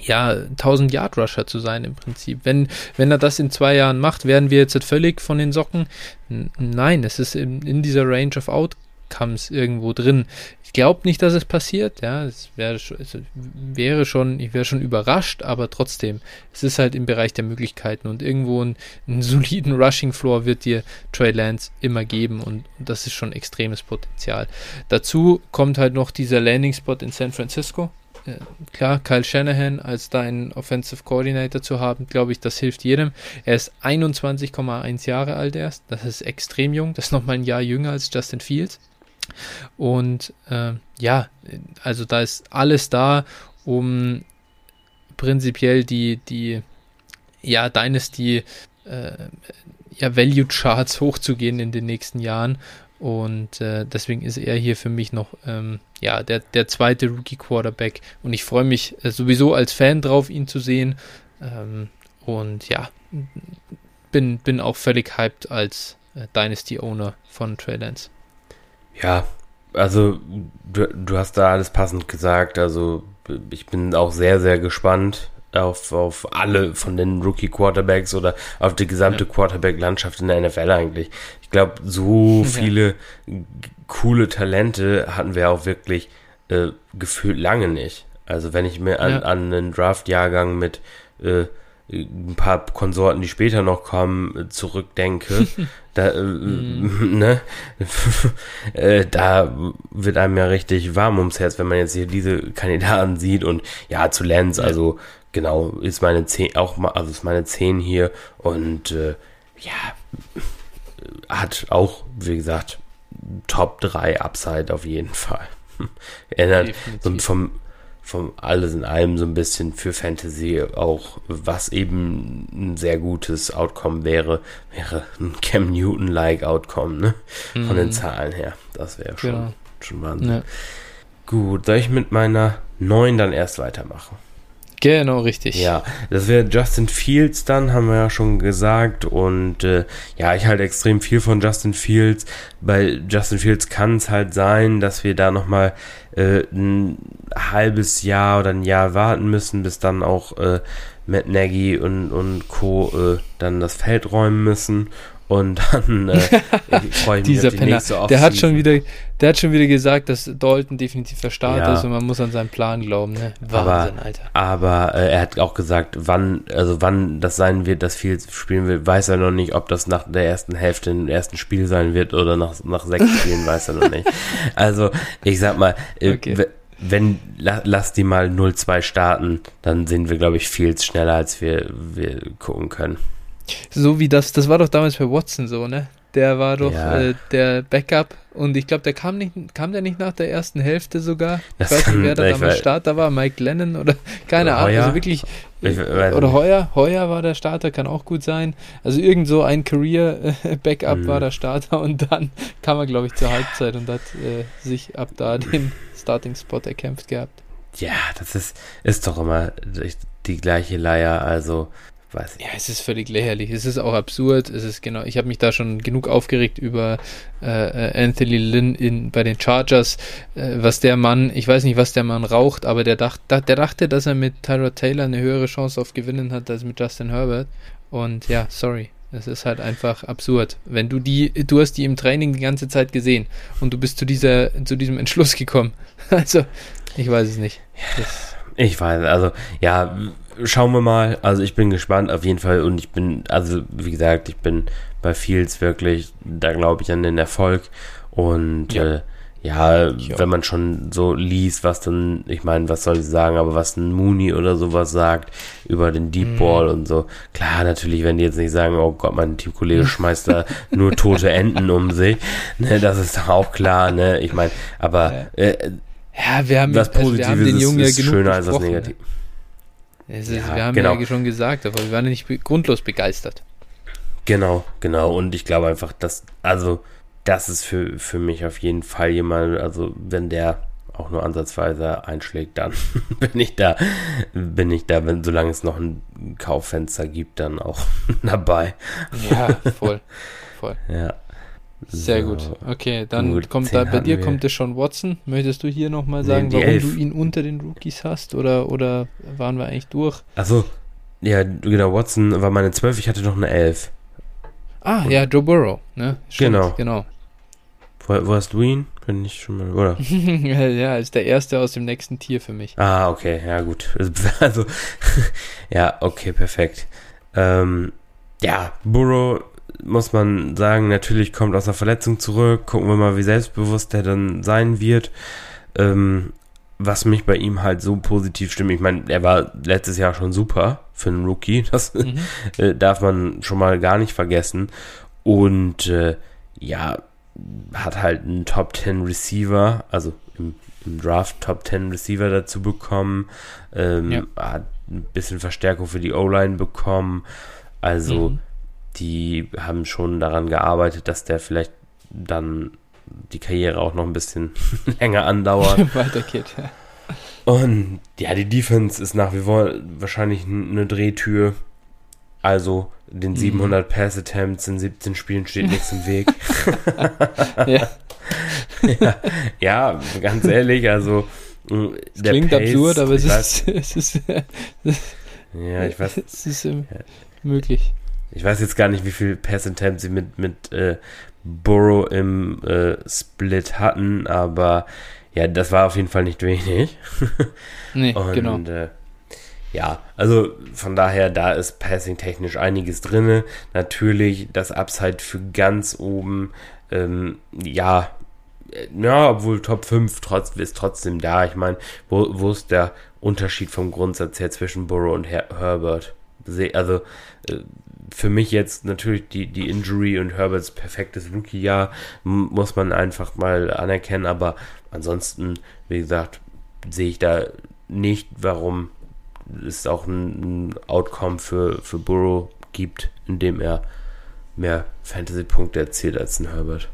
ja, 1000 Yard Rusher zu sein im Prinzip. Wenn, wenn er das in zwei Jahren macht, werden wir jetzt völlig von den Socken? Nein, es ist in, in dieser Range of Outcomes irgendwo drin. Ich glaube nicht, dass es passiert, ja, es wäre schon, ich wäre schon überrascht, aber trotzdem, es ist halt im Bereich der Möglichkeiten und irgendwo einen, soliden Rushing Floor wird dir Trey Lance immer geben und, das ist schon extremes Potenzial. Dazu kommt halt noch dieser Landing Spot in San Francisco, klar, Kyle Shanahan als dein Offensive Coordinator zu haben, glaube ich, das hilft jedem. Er ist 21,1 Jahre alt erst, das ist extrem jung, das ist nochmal ein Jahr jünger als Justin Fields. Und äh, ja, also da ist alles da, um prinzipiell die, die ja, Dynasty äh, ja, Value Charts hochzugehen in den nächsten Jahren. Und äh, deswegen ist er hier für mich noch ähm, ja, der, der zweite Rookie Quarterback. Und ich freue mich äh, sowieso als Fan drauf, ihn zu sehen. Ähm, und ja, bin, bin auch völlig hyped als äh, Dynasty Owner von Trey Lance. Ja, also du, du hast da alles passend gesagt. Also ich bin auch sehr, sehr gespannt auf, auf alle von den Rookie Quarterbacks oder auf die gesamte ja. Quarterback-Landschaft in der NFL eigentlich. Ich glaube, so viele ja. coole Talente hatten wir auch wirklich äh, gefühlt lange nicht. Also wenn ich mir an, ja. an einen Draft-Jahrgang mit äh, ein paar Konsorten, die später noch kommen, zurückdenke, da, äh, mm. ne, äh, da wird einem ja richtig warm ums Herz, wenn man jetzt hier diese Kandidaten sieht und ja, zu Lenz, ja. also genau, ist meine 10, auch mal, also ist meine 10 hier und äh, ja, hat auch, wie gesagt, Top 3 Upside auf jeden Fall. Erinnert so vom, vom alles in allem so ein bisschen für Fantasy auch, was eben ein sehr gutes Outcome wäre, wäre ein Cam Newton-like Outcome, ne? Von mhm. den Zahlen her. Das wäre schon, genau. schon Wahnsinn. Ja. Gut, soll ich mit meiner 9 dann erst weitermachen? Genau, richtig. Ja, das wäre Justin Fields dann, haben wir ja schon gesagt. Und äh, ja, ich halte extrem viel von Justin Fields. Bei Justin Fields kann es halt sein, dass wir da nochmal äh, ein halbes Jahr oder ein Jahr warten müssen, bis dann auch äh, Matt Nagy und, und Co. Äh, dann das Feld räumen müssen. Und dann äh, freue ich mich Dieser auf die Penner, nächste Der hat schon wieder, der hat schon wieder gesagt, dass Dalton definitiv der Start ja. ist und man muss an seinen Plan glauben. Ne? Wahnsinn, aber, Alter. Aber äh, er hat auch gesagt, wann, also wann das sein wird, dass viel spielen will, weiß er noch nicht, ob das nach der ersten Hälfte im ersten Spiel sein wird oder nach, nach sechs Spielen, weiß er noch nicht. Also, ich sag mal, äh, okay. wenn, la, lass die mal 0-2 starten, dann sind wir, glaube ich, viel schneller, als wir, wir gucken können. So wie das, das war doch damals bei Watson so, ne? Der war doch ja. äh, der Backup und ich glaube, der kam nicht, kam der nicht nach der ersten Hälfte sogar? Das ich weiß nicht, wer da damals Starter war, Mike Lennon oder keine Ahnung, also wirklich ich, oder Heuer, Heuer war der Starter, kann auch gut sein. Also irgend so ein Career-Backup mhm. war der Starter und dann kam er, glaube ich, zur Halbzeit und hat äh, sich ab da den Starting-Spot erkämpft gehabt. Ja, das ist, ist doch immer die gleiche Leier, also weiß ich. Ja, es ist völlig lächerlich. Es ist auch absurd. Es ist genau. Ich habe mich da schon genug aufgeregt über äh, äh, Anthony Lynn in, bei den Chargers, äh, was der Mann, ich weiß nicht, was der Mann raucht, aber der, dacht, der dachte, dass er mit Tyra Taylor eine höhere Chance auf Gewinnen hat als mit Justin Herbert. Und ja, sorry. Es ist halt einfach absurd. Wenn du die, du hast die im Training die ganze Zeit gesehen und du bist zu dieser, zu diesem Entschluss gekommen. Also, ich weiß es nicht. Das ich weiß, also ja, schauen wir mal. Also ich bin gespannt auf jeden Fall und ich bin, also wie gesagt, ich bin bei Fields wirklich, da glaube ich an den Erfolg und ja. Äh, ja, ja, wenn man schon so liest, was dann, ich meine, was soll ich sagen, aber was ein Mooney oder sowas sagt über den Deep mhm. Ball und so. Klar, natürlich, wenn die jetzt nicht sagen, oh Gott, mein Teamkollege schmeißt da nur tote Enten um sich, ne, das ist auch klar, ne, ich meine, aber äh, ja, wir haben, das Positive also wir haben den Jungen ist, ja schöner als das Negative. Ist, ja, wir haben genau. ja schon gesagt, aber wir waren nicht grundlos begeistert. Genau, genau. Und ich glaube einfach, dass, also, das ist für, für mich auf jeden Fall jemand, also, wenn der auch nur ansatzweise einschlägt, dann bin ich da, bin ich da, wenn, solange es noch ein Kauffenster gibt, dann auch dabei. Ja, voll, voll. Ja. Sehr so, gut. Okay, dann gut, kommt da bei dir wir. kommt der Sean Watson. Möchtest du hier nochmal sagen, nee, warum elf. du ihn unter den Rookies hast oder, oder waren wir eigentlich durch? Achso, ja, genau, Watson war meine 12, ich hatte noch eine 11. Ah, Und ja, Joe Burrow, ne? Stimmt, genau. genau. Wo, wo, hast du ihn? Bin ich schon mal, oder? ja, ist der erste aus dem nächsten Tier für mich. Ah, okay, ja gut. Also, ja, okay, perfekt. Ähm, ja, Burrow muss man sagen, natürlich kommt aus einer Verletzung zurück. Gucken wir mal, wie selbstbewusst er dann sein wird. Ähm, was mich bei ihm halt so positiv stimmt. Ich meine, er war letztes Jahr schon super für einen Rookie. Das mhm. äh, darf man schon mal gar nicht vergessen. Und äh, ja, hat halt einen Top 10 Receiver, also im, im Draft Top 10 Receiver dazu bekommen. Ähm, ja. Hat ein bisschen Verstärkung für die O-Line bekommen. Also, mhm. Die haben schon daran gearbeitet, dass der vielleicht dann die Karriere auch noch ein bisschen länger andauert. Weiter geht, ja. Und ja, die Defense ist nach wie vor wahrscheinlich eine Drehtür. Also den 700 mhm. Pass Attempts in 17 Spielen steht nichts im Weg. ja. ja. ja. ganz ehrlich, also das klingt Pace, absurd, aber es ist, es ist, ja, ich weiß, es ist möglich. Ich weiß jetzt gar nicht, wie viel Pass Attempts sie mit mit äh, Burrow im äh, Split hatten, aber ja, das war auf jeden Fall nicht wenig. nee, Und, genau. Äh, ja, also von daher, da ist passing-technisch einiges drin. Natürlich das Upside für ganz oben, ähm, ja, äh, ja, obwohl Top 5 trotz, ist trotzdem da. Ich meine, wo, wo ist der Unterschied vom Grundsatz her zwischen Burrow und Her Herbert? Also, äh, für mich jetzt natürlich die, die Injury und Herberts perfektes Rookie-Jahr muss man einfach mal anerkennen, aber ansonsten, wie gesagt, sehe ich da nicht, warum es auch ein, ein Outcome für, für Burrow gibt, indem er mehr Fantasy-Punkte erzielt als ein Herbert.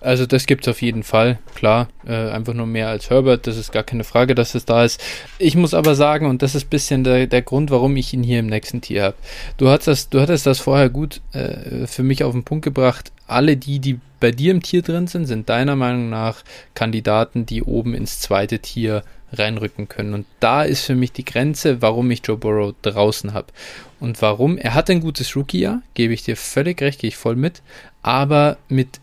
Also das gibt es auf jeden Fall, klar. Äh, einfach nur mehr als Herbert, das ist gar keine Frage, dass es da ist. Ich muss aber sagen, und das ist ein bisschen der, der Grund, warum ich ihn hier im nächsten Tier habe. Du, du hattest das vorher gut äh, für mich auf den Punkt gebracht. Alle die, die bei dir im Tier drin sind, sind deiner Meinung nach Kandidaten, die oben ins zweite Tier reinrücken können. Und da ist für mich die Grenze, warum ich Joe Burrow draußen habe. Und warum? Er hat ein gutes Rookie-Jahr, gebe ich dir völlig recht, gehe ich voll mit, aber mit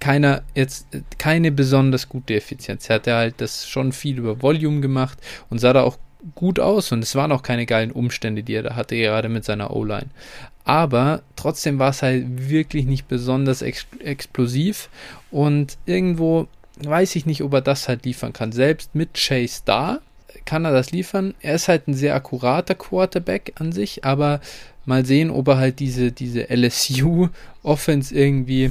keiner jetzt keine besonders gute Effizienz. Er hat ja halt das schon viel über Volume gemacht und sah da auch gut aus und es waren auch keine geilen Umstände, die er da hatte, gerade mit seiner O-Line. Aber trotzdem war es halt wirklich nicht besonders ex explosiv und irgendwo weiß ich nicht, ob er das halt liefern kann. Selbst mit Chase da kann er das liefern. Er ist halt ein sehr akkurater Quarterback an sich, aber mal sehen, ob er halt diese, diese LSU-Offense irgendwie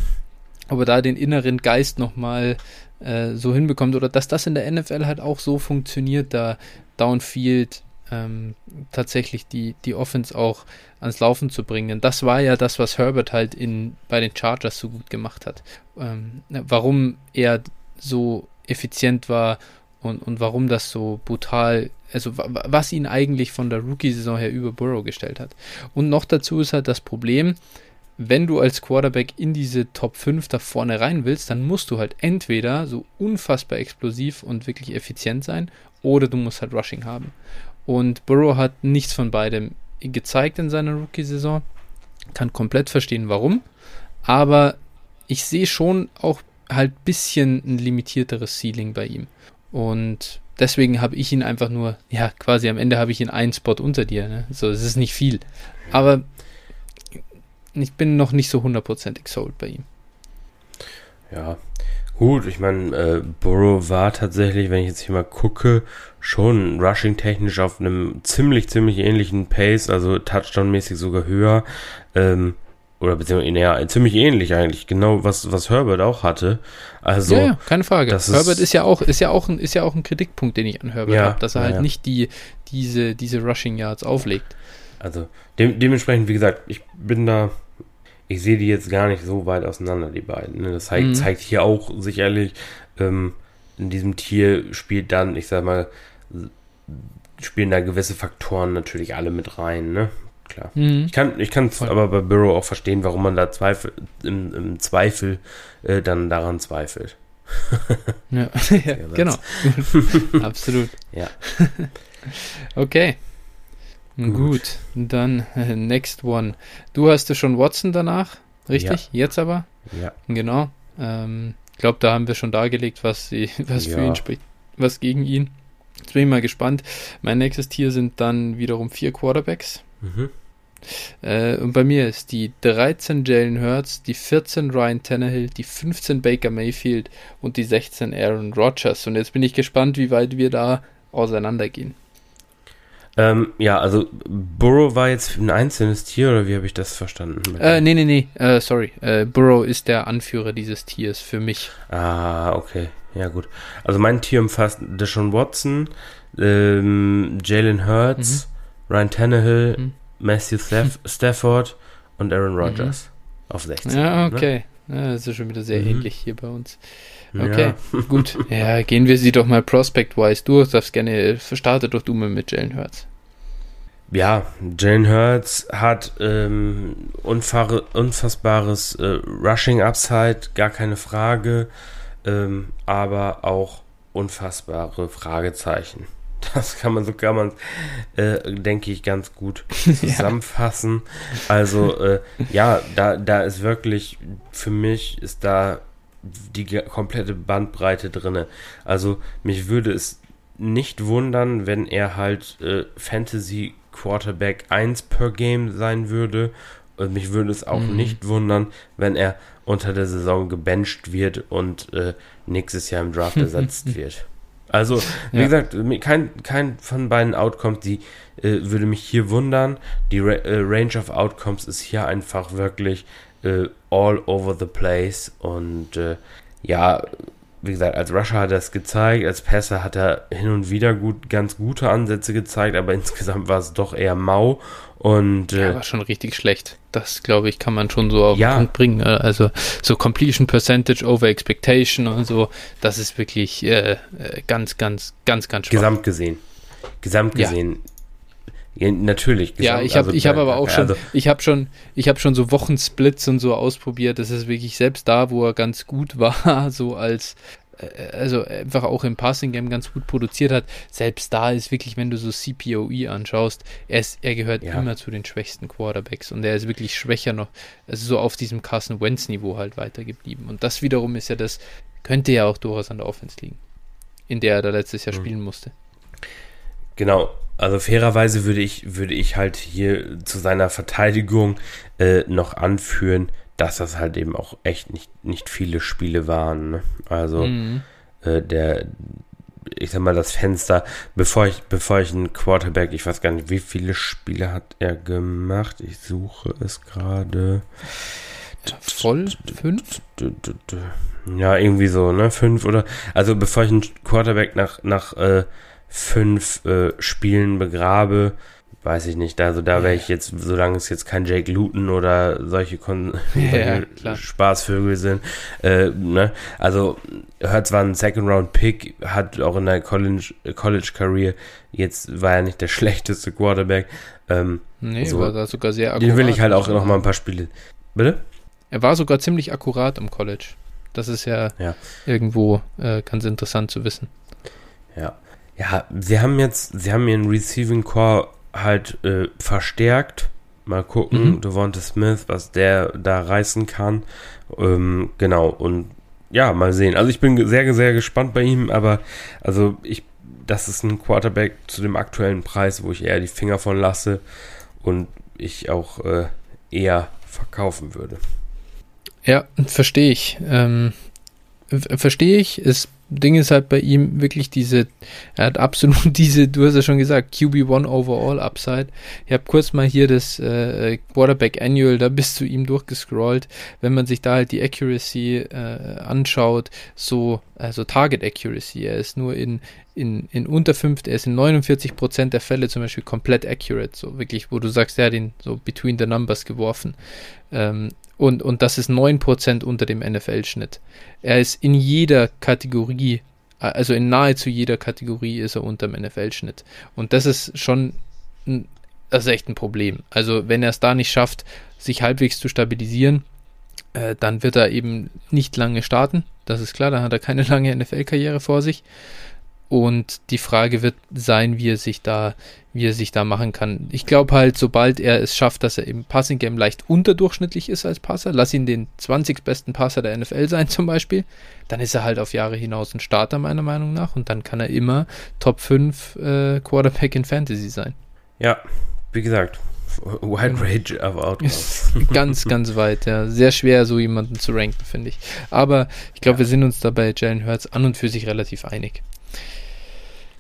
ob er da den inneren Geist nochmal äh, so hinbekommt oder dass das in der NFL halt auch so funktioniert, da Downfield ähm, tatsächlich die, die Offense auch ans Laufen zu bringen. Das war ja das, was Herbert halt in, bei den Chargers so gut gemacht hat. Ähm, warum er so effizient war und, und warum das so brutal, also was ihn eigentlich von der Rookie-Saison her über Burrow gestellt hat. Und noch dazu ist halt das Problem, wenn du als Quarterback in diese Top 5 da vorne rein willst, dann musst du halt entweder so unfassbar explosiv und wirklich effizient sein oder du musst halt Rushing haben. Und Burrow hat nichts von beidem gezeigt in seiner Rookie-Saison. Kann komplett verstehen, warum. Aber ich sehe schon auch halt ein bisschen ein limitierteres Ceiling bei ihm. Und deswegen habe ich ihn einfach nur, ja, quasi am Ende habe ich ihn einen Spot unter dir. Ne? So, es ist nicht viel. Aber ich bin noch nicht so hundertprozentig sold bei ihm. Ja, gut, ich meine, äh, Burrow war tatsächlich, wenn ich jetzt hier mal gucke, schon rushing-technisch auf einem ziemlich, ziemlich ähnlichen Pace, also Touchdown-mäßig sogar höher. Ähm, oder beziehungsweise, naja, ziemlich ähnlich eigentlich, genau was, was Herbert auch hatte. Also, ja, ja keine Frage. Herbert ist, ist, ja auch, ist ja auch ein, ist ja auch ein Kritikpunkt, den ich an Herbert ja, habe, dass er halt ja. nicht die, diese, diese Rushing Yards auflegt. Also de dementsprechend, wie gesagt, ich bin da, ich sehe die jetzt gar nicht so weit auseinander, die beiden. Ne? Das zeigt, mhm. zeigt hier auch sicherlich, ähm, in diesem Tier spielt dann, ich sag mal, spielen da gewisse Faktoren natürlich alle mit rein, ne? Klar. Mhm. Ich kann ich kann aber bei Burrow auch verstehen, warum man da Zweifel, im, im Zweifel äh, dann daran zweifelt. ja, ja genau. Absolut. Ja. okay. Gut, Gut dann äh, next one. Du hast ja schon Watson danach, richtig? Ja. Jetzt aber? Ja. Genau. Ähm, glaube, da haben wir schon dargelegt, was, sie, was ja. für ihn spricht, was gegen ihn. Jetzt bin ich mal gespannt. Mein nächstes Tier sind dann wiederum vier Quarterbacks. Mhm. Äh, und bei mir ist die 13 Jalen Hurts, die 14 Ryan Tannehill, die 15 Baker Mayfield und die 16 Aaron Rodgers. Und jetzt bin ich gespannt, wie weit wir da auseinandergehen. Ähm, ja, also Burrow war jetzt ein einzelnes Tier oder wie habe ich das verstanden? Äh, nee, nee, nee, äh, sorry. Äh, Burrow ist der Anführer dieses Tiers für mich. Ah, okay. Ja, gut. Also mein Tier umfasst Deshaun Watson, ähm, Jalen Hurts, mhm. Ryan Tannehill, mhm. Matthew Staff Stafford und Aaron mhm. Rodgers mhm. auf 16. Ja, ne? okay. Ne? Ja, das ist schon wieder sehr mhm. ähnlich hier bei uns. Okay, ja. gut. Ja, gehen wir sie doch mal prospect-wise durch. Darfst gerne, starte doch du mal mit Jalen Hurts. Ja, Jalen Hurts hat ähm, unfassbares äh, Rushing-Upside, gar keine Frage, ähm, aber auch unfassbare Fragezeichen. Das kann man so kann man, äh, denke ich, ganz gut zusammenfassen. ja. Also äh, ja, da, da ist wirklich für mich ist da die komplette Bandbreite drinne. Also mich würde es nicht wundern, wenn er halt äh, Fantasy Quarterback 1 per Game sein würde. Und mich würde es auch mhm. nicht wundern, wenn er unter der Saison gebencht wird und äh, nächstes Jahr im Draft ersetzt wird. Also, wie ja. gesagt, kein, kein von beiden Outcomes, die äh, würde mich hier wundern. Die Ra äh, Range of Outcomes ist hier einfach wirklich äh, all over the place. Und äh, ja, wie gesagt, als Rusher hat er es gezeigt, als Passer hat er hin und wieder gut, ganz gute Ansätze gezeigt, aber insgesamt war es doch eher mau. Und, äh, ja, war schon richtig schlecht. Das, glaube ich, kann man schon so auf ja. den Punkt bringen. Ne? Also so Completion Percentage over Expectation und so, das ist wirklich äh, äh ganz, ganz, ganz, ganz schwach. Gesamt gesehen. Gesamt gesehen. Ja. Ja, natürlich. Gesamt, ja, ich habe also, ich habe aber auch schon, also, ich habe schon, ich habe schon so Wochensplits und so ausprobiert. Das ist wirklich selbst da, wo er ganz gut war, so als äh, also einfach auch im Passing Game ganz gut produziert hat. Selbst da ist wirklich, wenn du so CPOE anschaust, er, ist, er gehört ja. immer zu den schwächsten Quarterbacks und er ist wirklich schwächer noch, also so auf diesem Carson Wentz Niveau halt weitergeblieben. Und das wiederum ist ja das, könnte ja auch durchaus an der Offense liegen, in der er da letztes Jahr mhm. spielen musste. Genau, also fairerweise würde ich, würde ich halt hier zu seiner Verteidigung äh, noch anführen, dass das halt eben auch echt nicht, nicht viele Spiele waren. Ne? Also mhm. äh, der, ich sag mal, das Fenster, bevor ich, bevor ich einen Quarterback, ich weiß gar nicht, wie viele Spiele hat er gemacht? Ich suche es gerade. Voll? Fünf? Ja, irgendwie so, ne? Fünf oder. Also bevor ich einen Quarterback nach, nach äh, fünf äh, Spielen begrabe, weiß ich nicht. Also da wäre ich jetzt, solange es jetzt kein Jake Luton oder solche, Kon ja, Spaßvögel sind, äh, ne? Also hört zwar ein Second Round Pick, hat auch in der College, College Career jetzt war er nicht der schlechteste Quarterback. Ähm, nee, so, war da sogar sehr akkurat. Den will ich halt auch noch mal ein paar Spiele. Bitte? Er war sogar ziemlich akkurat im College. Das ist ja, ja. irgendwo äh, ganz interessant zu wissen. Ja. Ja, sie haben jetzt, sie haben ihren Receiving Core halt äh, verstärkt. Mal gucken, mhm. Devonta Smith, was der da reißen kann. Ähm, genau, und ja, mal sehen. Also ich bin sehr, sehr gespannt bei ihm, aber also ich, das ist ein Quarterback zu dem aktuellen Preis, wo ich eher die Finger von lasse und ich auch äh, eher verkaufen würde. Ja, verstehe ich. Ähm, verstehe ich. Es Ding ist halt bei ihm wirklich diese, er hat absolut diese, du hast ja schon gesagt, QB1 Overall Upside. Ich habe kurz mal hier das äh, Quarterback Annual da bis zu ihm durchgescrollt. Wenn man sich da halt die Accuracy äh, anschaut, so, also Target Accuracy, er ist nur in, in, in unter 5, er ist in 49% der Fälle zum Beispiel komplett accurate, so wirklich, wo du sagst, er hat ihn so between the numbers geworfen. Ähm, und, und das ist 9% unter dem NFL-Schnitt. Er ist in jeder Kategorie, also in nahezu jeder Kategorie ist er unter dem NFL-Schnitt. Und das ist schon ein, das ist echt ein Problem. Also wenn er es da nicht schafft, sich halbwegs zu stabilisieren, äh, dann wird er eben nicht lange starten. Das ist klar, dann hat er keine lange NFL-Karriere vor sich. Und die Frage wird sein, wie er sich da, wie er sich da machen kann. Ich glaube halt, sobald er es schafft, dass er im Passing Game leicht unterdurchschnittlich ist als Passer, lass ihn den 20 besten Passer der NFL sein zum Beispiel, dann ist er halt auf Jahre hinaus ein Starter meiner Meinung nach und dann kann er immer Top 5 äh, Quarterback in Fantasy sein. Ja, wie gesagt, wide range of outcomes. ganz, ganz weit, ja. Sehr schwer, so jemanden zu ranken, finde ich. Aber ich glaube, ja. wir sind uns dabei Jalen Hurts an und für sich relativ einig.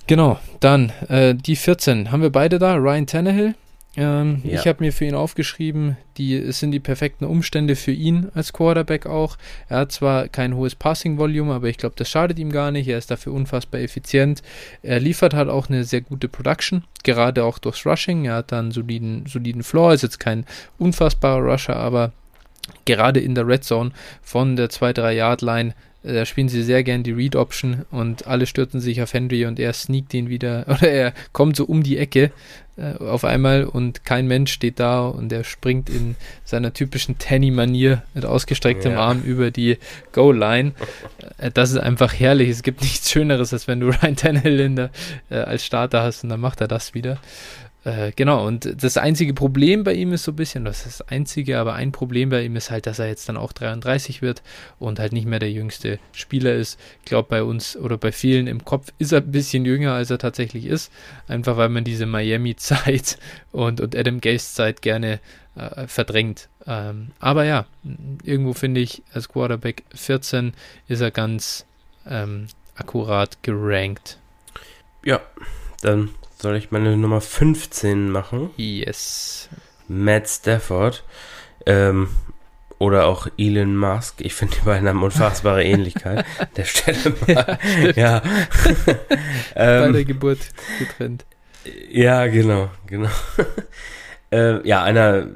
Genau, dann äh, die 14 haben wir beide da. Ryan Tannehill. Ähm, ja. Ich habe mir für ihn aufgeschrieben, die, es sind die perfekten Umstände für ihn als Quarterback auch. Er hat zwar kein hohes Passing-Volume, aber ich glaube, das schadet ihm gar nicht. Er ist dafür unfassbar effizient. Er liefert halt auch eine sehr gute Production, gerade auch durchs Rushing. Er hat dann einen soliden, soliden Floor, ist jetzt kein unfassbarer Rusher, aber gerade in der Red Zone von der 2-3-Yard-Line äh, da spielen sie sehr gern die Read Option und alle stürzen sich auf Henry und er sneakt ihn wieder oder er kommt so um die Ecke äh, auf einmal und kein Mensch steht da und er springt in seiner typischen Tanny-Manier mit ausgestrecktem ja. Arm über die Goal-Line. Äh, das ist einfach herrlich. Es gibt nichts Schöneres, als wenn du Ryan Tannehill in der, äh, als Starter hast und dann macht er das wieder. Äh, genau, und das einzige Problem bei ihm ist so ein bisschen, das ist das einzige, aber ein Problem bei ihm ist halt, dass er jetzt dann auch 33 wird und halt nicht mehr der jüngste Spieler ist. Ich glaube, bei uns oder bei vielen im Kopf ist er ein bisschen jünger, als er tatsächlich ist. Einfach weil man diese Miami-Zeit und, und Adam Gase-Zeit gerne äh, verdrängt. Ähm, aber ja, irgendwo finde ich, als Quarterback 14 ist er ganz ähm, akkurat gerankt. Ja, dann soll ich meine Nummer 15 machen? Yes. Matt Stafford. Ähm, oder auch Elon Musk. Ich finde die beiden haben unfassbare Ähnlichkeit. Der Stelle mal. Ja. ja. ähm, Bei der Geburt getrennt. Ja, genau, genau. äh, ja, einer,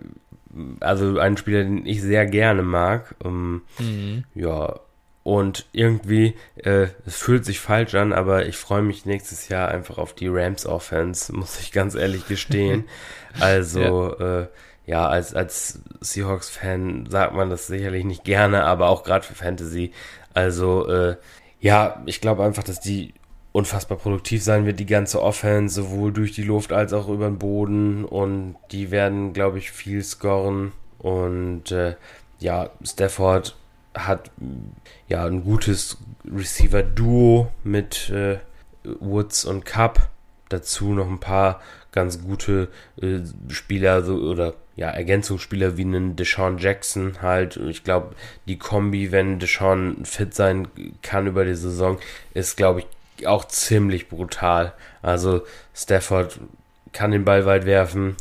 also ein Spieler, den ich sehr gerne mag. Um, mhm. Ja, und irgendwie, äh, es fühlt sich falsch an, aber ich freue mich nächstes Jahr einfach auf die Rams Offense, muss ich ganz ehrlich gestehen. Also, ja, äh, ja als, als Seahawks-Fan sagt man das sicherlich nicht gerne, aber auch gerade für Fantasy. Also, äh, ja, ich glaube einfach, dass die unfassbar produktiv sein wird, die ganze Offense, sowohl durch die Luft als auch über den Boden. Und die werden, glaube ich, viel scoren. Und äh, ja, Stafford hat ja ein gutes Receiver-Duo mit äh, Woods und Cup. Dazu noch ein paar ganz gute äh, Spieler so, oder ja, Ergänzungsspieler wie einen Deshaun Jackson halt. Ich glaube, die Kombi, wenn Deshaun fit sein kann über die Saison, ist, glaube ich, auch ziemlich brutal. Also Stafford kann den Ball weit werfen,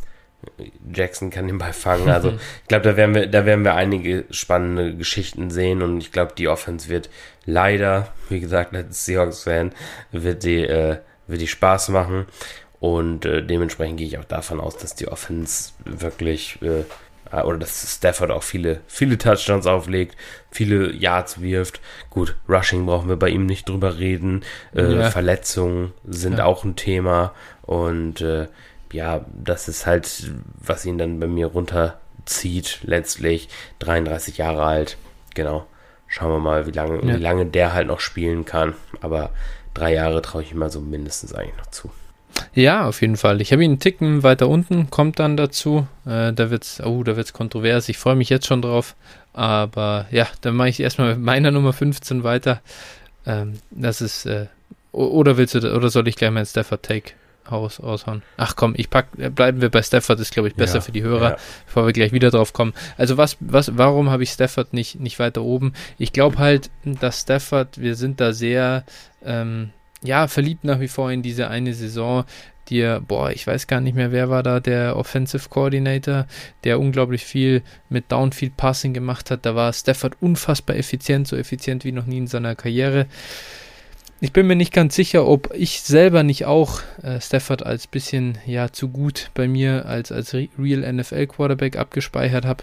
Jackson kann den Ball fangen. Also ich glaube, da werden wir, da werden wir einige spannende Geschichten sehen und ich glaube, die Offense wird leider, wie gesagt, als Seahawks-Fan, wird die, äh, wird die Spaß machen. Und äh, dementsprechend gehe ich auch davon aus, dass die Offense wirklich äh, oder dass Stafford auch viele, viele Touchdowns auflegt, viele Yards wirft. Gut, Rushing brauchen wir bei ihm nicht drüber reden. Äh, ja. Verletzungen sind ja. auch ein Thema. Und äh, ja, das ist halt, was ihn dann bei mir runterzieht, letztlich 33 Jahre alt. Genau. Schauen wir mal, wie lange, ja. wie lange der halt noch spielen kann. Aber drei Jahre traue ich ihm mal so mindestens eigentlich noch zu. Ja, auf jeden Fall. Ich habe ihn einen Ticken weiter unten, kommt dann dazu. Äh, da wird's, oh, da wird's kontrovers. Ich freue mich jetzt schon drauf. Aber ja, dann mache ich erstmal mit meiner Nummer 15 weiter. Ähm, das ist, äh, oder willst du, oder soll ich gleich meinen Stafford Take Haus aushauen. Ach komm, ich pack, bleiben wir bei Stafford, ist glaube ich besser ja, für die Hörer, ja. bevor wir gleich wieder drauf kommen. Also was, was, warum habe ich Stafford nicht, nicht weiter oben? Ich glaube halt, dass Stafford, wir sind da sehr, ähm, ja, verliebt nach wie vor in diese eine Saison, die boah, ich weiß gar nicht mehr, wer war da der Offensive Coordinator, der unglaublich viel mit Downfield Passing gemacht hat. Da war Stafford unfassbar effizient, so effizient wie noch nie in seiner Karriere. Ich bin mir nicht ganz sicher, ob ich selber nicht auch äh, Stafford als bisschen ja zu gut bei mir als, als Real NFL Quarterback abgespeichert habe.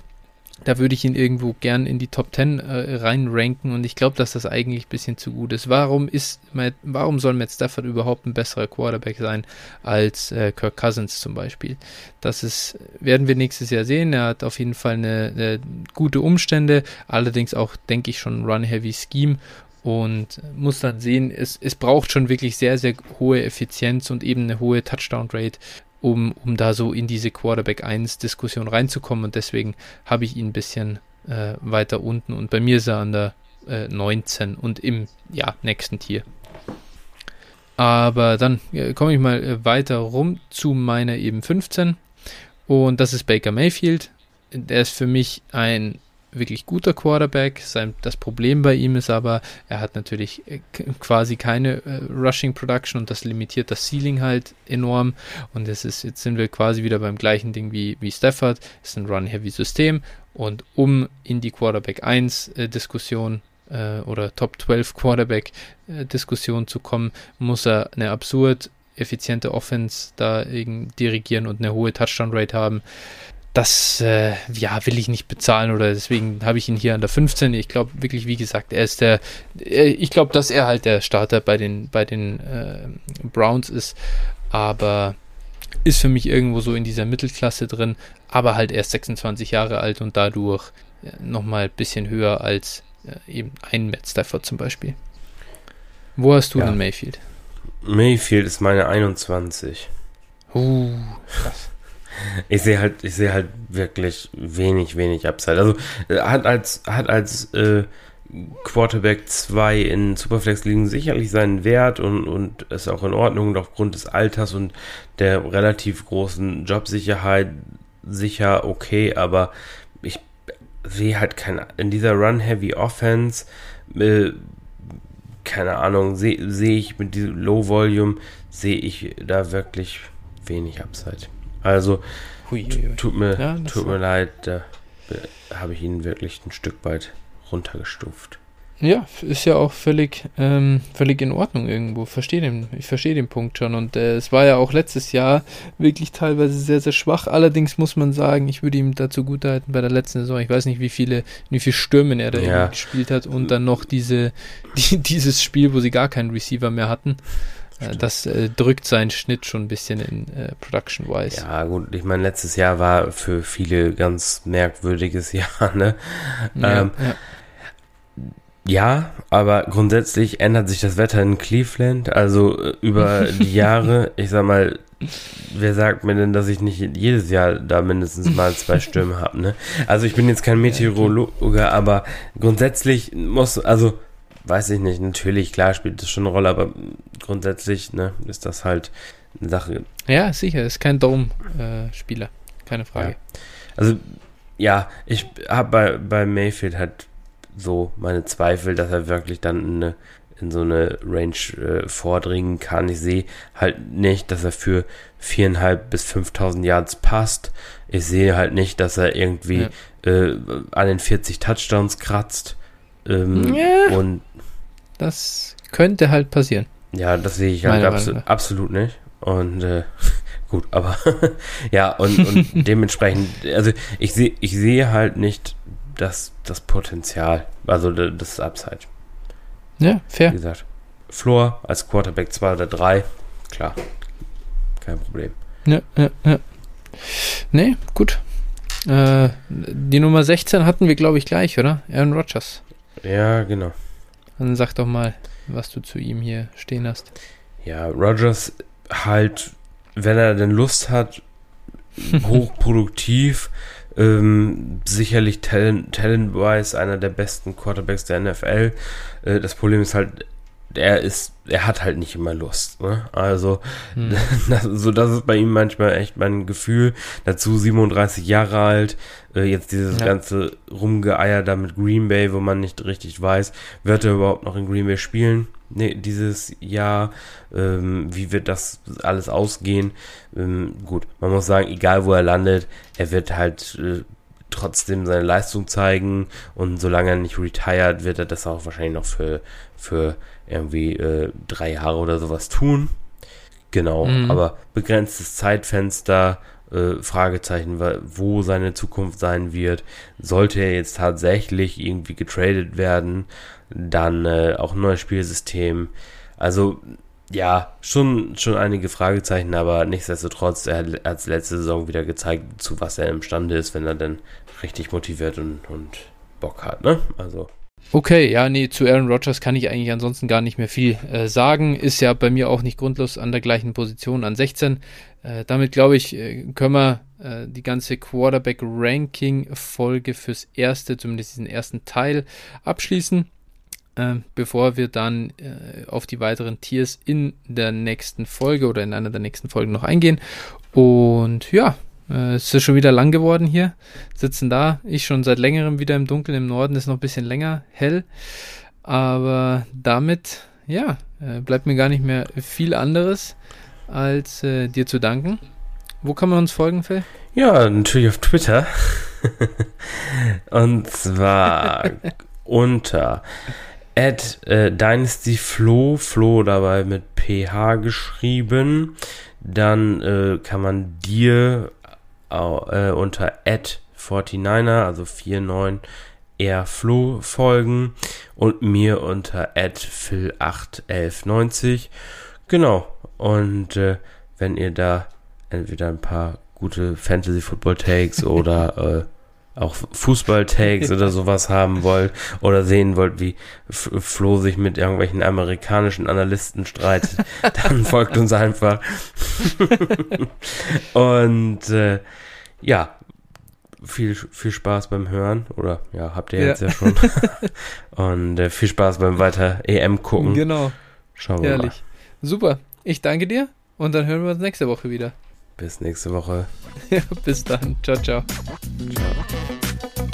Da würde ich ihn irgendwo gern in die Top 10 äh, reinranken und ich glaube, dass das eigentlich ein bisschen zu gut ist. Warum ist warum soll Matt Stafford überhaupt ein besserer Quarterback sein als äh, Kirk Cousins zum Beispiel? Das ist, werden wir nächstes Jahr sehen. Er hat auf jeden Fall eine, eine gute Umstände, allerdings auch, denke ich, schon Run-Heavy Scheme und muss dann sehen, es, es braucht schon wirklich sehr, sehr hohe Effizienz und eben eine hohe Touchdown-Rate, um, um da so in diese Quarterback 1-Diskussion reinzukommen und deswegen habe ich ihn ein bisschen äh, weiter unten und bei mir ist er an der äh, 19 und im ja, nächsten Tier. Aber dann äh, komme ich mal äh, weiter rum zu meiner eben 15 und das ist Baker Mayfield. Der ist für mich ein wirklich guter Quarterback. Sein, das Problem bei ihm ist aber, er hat natürlich äh, quasi keine äh, Rushing Production und das limitiert das Ceiling halt enorm. Und das ist, jetzt sind wir quasi wieder beim gleichen Ding wie, wie Stafford. Es ist ein Run-Heavy-System und um in die Quarterback 1 äh, äh, oder Top 12 Quarterback äh, zu kommen, muss er eine absurd effiziente Offense da dirigieren und eine hohe Touchdown Rate haben das äh, ja, will ich nicht bezahlen oder deswegen habe ich ihn hier an der 15. Ich glaube wirklich, wie gesagt, er ist der, äh, ich glaube, dass er halt der Starter bei den, bei den äh, Browns ist, aber ist für mich irgendwo so in dieser Mittelklasse drin, aber halt erst 26 Jahre alt und dadurch äh, nochmal ein bisschen höher als äh, eben ein Matt Stafford zum Beispiel. Wo hast du ja. denn Mayfield? Mayfield ist meine 21. Uh, krass. Ich sehe halt, ich sehe halt wirklich wenig, wenig Upside. Also äh, hat als, hat als äh, Quarterback 2 in Superflex liegen sicherlich seinen Wert und, und ist auch in Ordnung aufgrund des Alters und der relativ großen Jobsicherheit sicher okay, aber ich sehe halt kein, in dieser Run-Heavy Offense, äh, keine Ahnung, sehe seh ich mit diesem Low Volume, sehe ich da wirklich wenig Upside. Also hui, hui. tut mir, ja, tut mir leid, da habe ich ihn wirklich ein Stück weit runtergestuft. Ja, ist ja auch völlig, ähm, völlig in Ordnung irgendwo. Verstehe den, ich verstehe den Punkt schon. Und äh, es war ja auch letztes Jahr wirklich teilweise sehr, sehr schwach. Allerdings muss man sagen, ich würde ihm dazu gut halten bei der letzten Saison. Ich weiß nicht, wie viele, wie viele Stürmen er da ja. gespielt hat und dann noch diese, die, dieses Spiel, wo sie gar keinen Receiver mehr hatten. Das äh, drückt seinen Schnitt schon ein bisschen in äh, Production-wise. Ja, gut, ich meine, letztes Jahr war für viele ganz merkwürdiges Jahr, ne? Ja, ähm, ja. ja, aber grundsätzlich ändert sich das Wetter in Cleveland. Also äh, über die Jahre, ich sag mal, wer sagt mir denn, dass ich nicht jedes Jahr da mindestens mal zwei Stürme habe, ne? Also ich bin jetzt kein Meteorologe, aber grundsätzlich muss, also weiß ich nicht, natürlich, klar spielt das schon eine Rolle, aber grundsätzlich ne, ist das halt eine Sache. Ja, sicher, ist kein Dome-Spieler, keine Frage. Ja. Also, ja, ich habe bei, bei Mayfield halt so meine Zweifel, dass er wirklich dann in, eine, in so eine Range äh, vordringen kann. Ich sehe halt nicht, dass er für viereinhalb bis 5.000 Yards passt. Ich sehe halt nicht, dass er irgendwie ja. äh, an den 40 Touchdowns kratzt. Ähm, ja. Und das könnte halt passieren. Ja, das sehe ich halt abso absolut nicht. Und äh, gut, aber ja, und, und dementsprechend, also ich sehe ich sehe halt nicht das, das Potenzial, also das Upside. Ja, fair. Wie gesagt, Floor als Quarterback 2 oder 3, klar, kein Problem. Ja, ja, ja. Nee, gut. Äh, die Nummer 16 hatten wir, glaube ich, gleich, oder? Aaron Rodgers. Ja, genau. Dann sag doch mal, was du zu ihm hier stehen hast. Ja, Rogers halt, wenn er denn Lust hat, hochproduktiv, ähm, sicherlich talent, talent-wise einer der besten Quarterbacks der NFL. Äh, das Problem ist halt, er ist, er hat halt nicht immer Lust. Ne? Also, hm. das, so das ist bei ihm manchmal echt mein Gefühl. Dazu 37 Jahre alt, äh, jetzt dieses ja. ganze Rumgeeier da mit Green Bay, wo man nicht richtig weiß, wird er überhaupt noch in Green Bay spielen? Nee, dieses Jahr, ähm, wie wird das alles ausgehen? Ähm, gut, man muss sagen, egal wo er landet, er wird halt äh, trotzdem seine Leistung zeigen und solange er nicht retired, wird er das auch wahrscheinlich noch für, für irgendwie äh, drei Jahre oder sowas tun. Genau, mhm. aber begrenztes Zeitfenster, äh, Fragezeichen, wo seine Zukunft sein wird. Sollte er jetzt tatsächlich irgendwie getradet werden, dann äh, auch ein neues Spielsystem. Also ja, schon, schon einige Fragezeichen, aber nichtsdestotrotz, er hat, letzte Saison wieder gezeigt, zu was er imstande ist, wenn er dann richtig motiviert und, und Bock hat, ne? Also. Okay, ja, nee, zu Aaron Rodgers kann ich eigentlich ansonsten gar nicht mehr viel äh, sagen. Ist ja bei mir auch nicht grundlos an der gleichen Position an 16. Äh, damit glaube ich, äh, können wir äh, die ganze Quarterback-Ranking-Folge fürs erste, zumindest diesen ersten Teil, abschließen, äh, bevor wir dann äh, auf die weiteren Tiers in der nächsten Folge oder in einer der nächsten Folgen noch eingehen. Und ja, äh, es ist schon wieder lang geworden hier. Sitzen da. Ich schon seit längerem wieder im Dunkeln. Im Norden ist noch ein bisschen länger hell. Aber damit, ja, äh, bleibt mir gar nicht mehr viel anderes, als äh, dir zu danken. Wo kann man uns folgen, Phil? Ja, natürlich auf Twitter. Und zwar unter at äh, Dynasty Flo, Flo dabei mit PH geschrieben. Dann äh, kann man dir äh, unter 49er, also 49 Airflow folgen und mir unter phil81190. Genau. Und äh, wenn ihr da entweder ein paar gute Fantasy Football Takes oder äh, auch Fußball-Takes oder sowas haben wollt oder sehen wollt, wie Flo sich mit irgendwelchen amerikanischen Analysten streitet, dann folgt uns einfach. Und äh, ja, viel, viel Spaß beim Hören. Oder ja, habt ihr jetzt ja, ja schon. Und äh, viel Spaß beim weiter EM gucken. Genau. Schauen wir Ehrlich. mal. Super. Ich danke dir und dann hören wir uns nächste Woche wieder. Bis nächste Woche. ja, bis dann. Ciao, ciao. Ciao.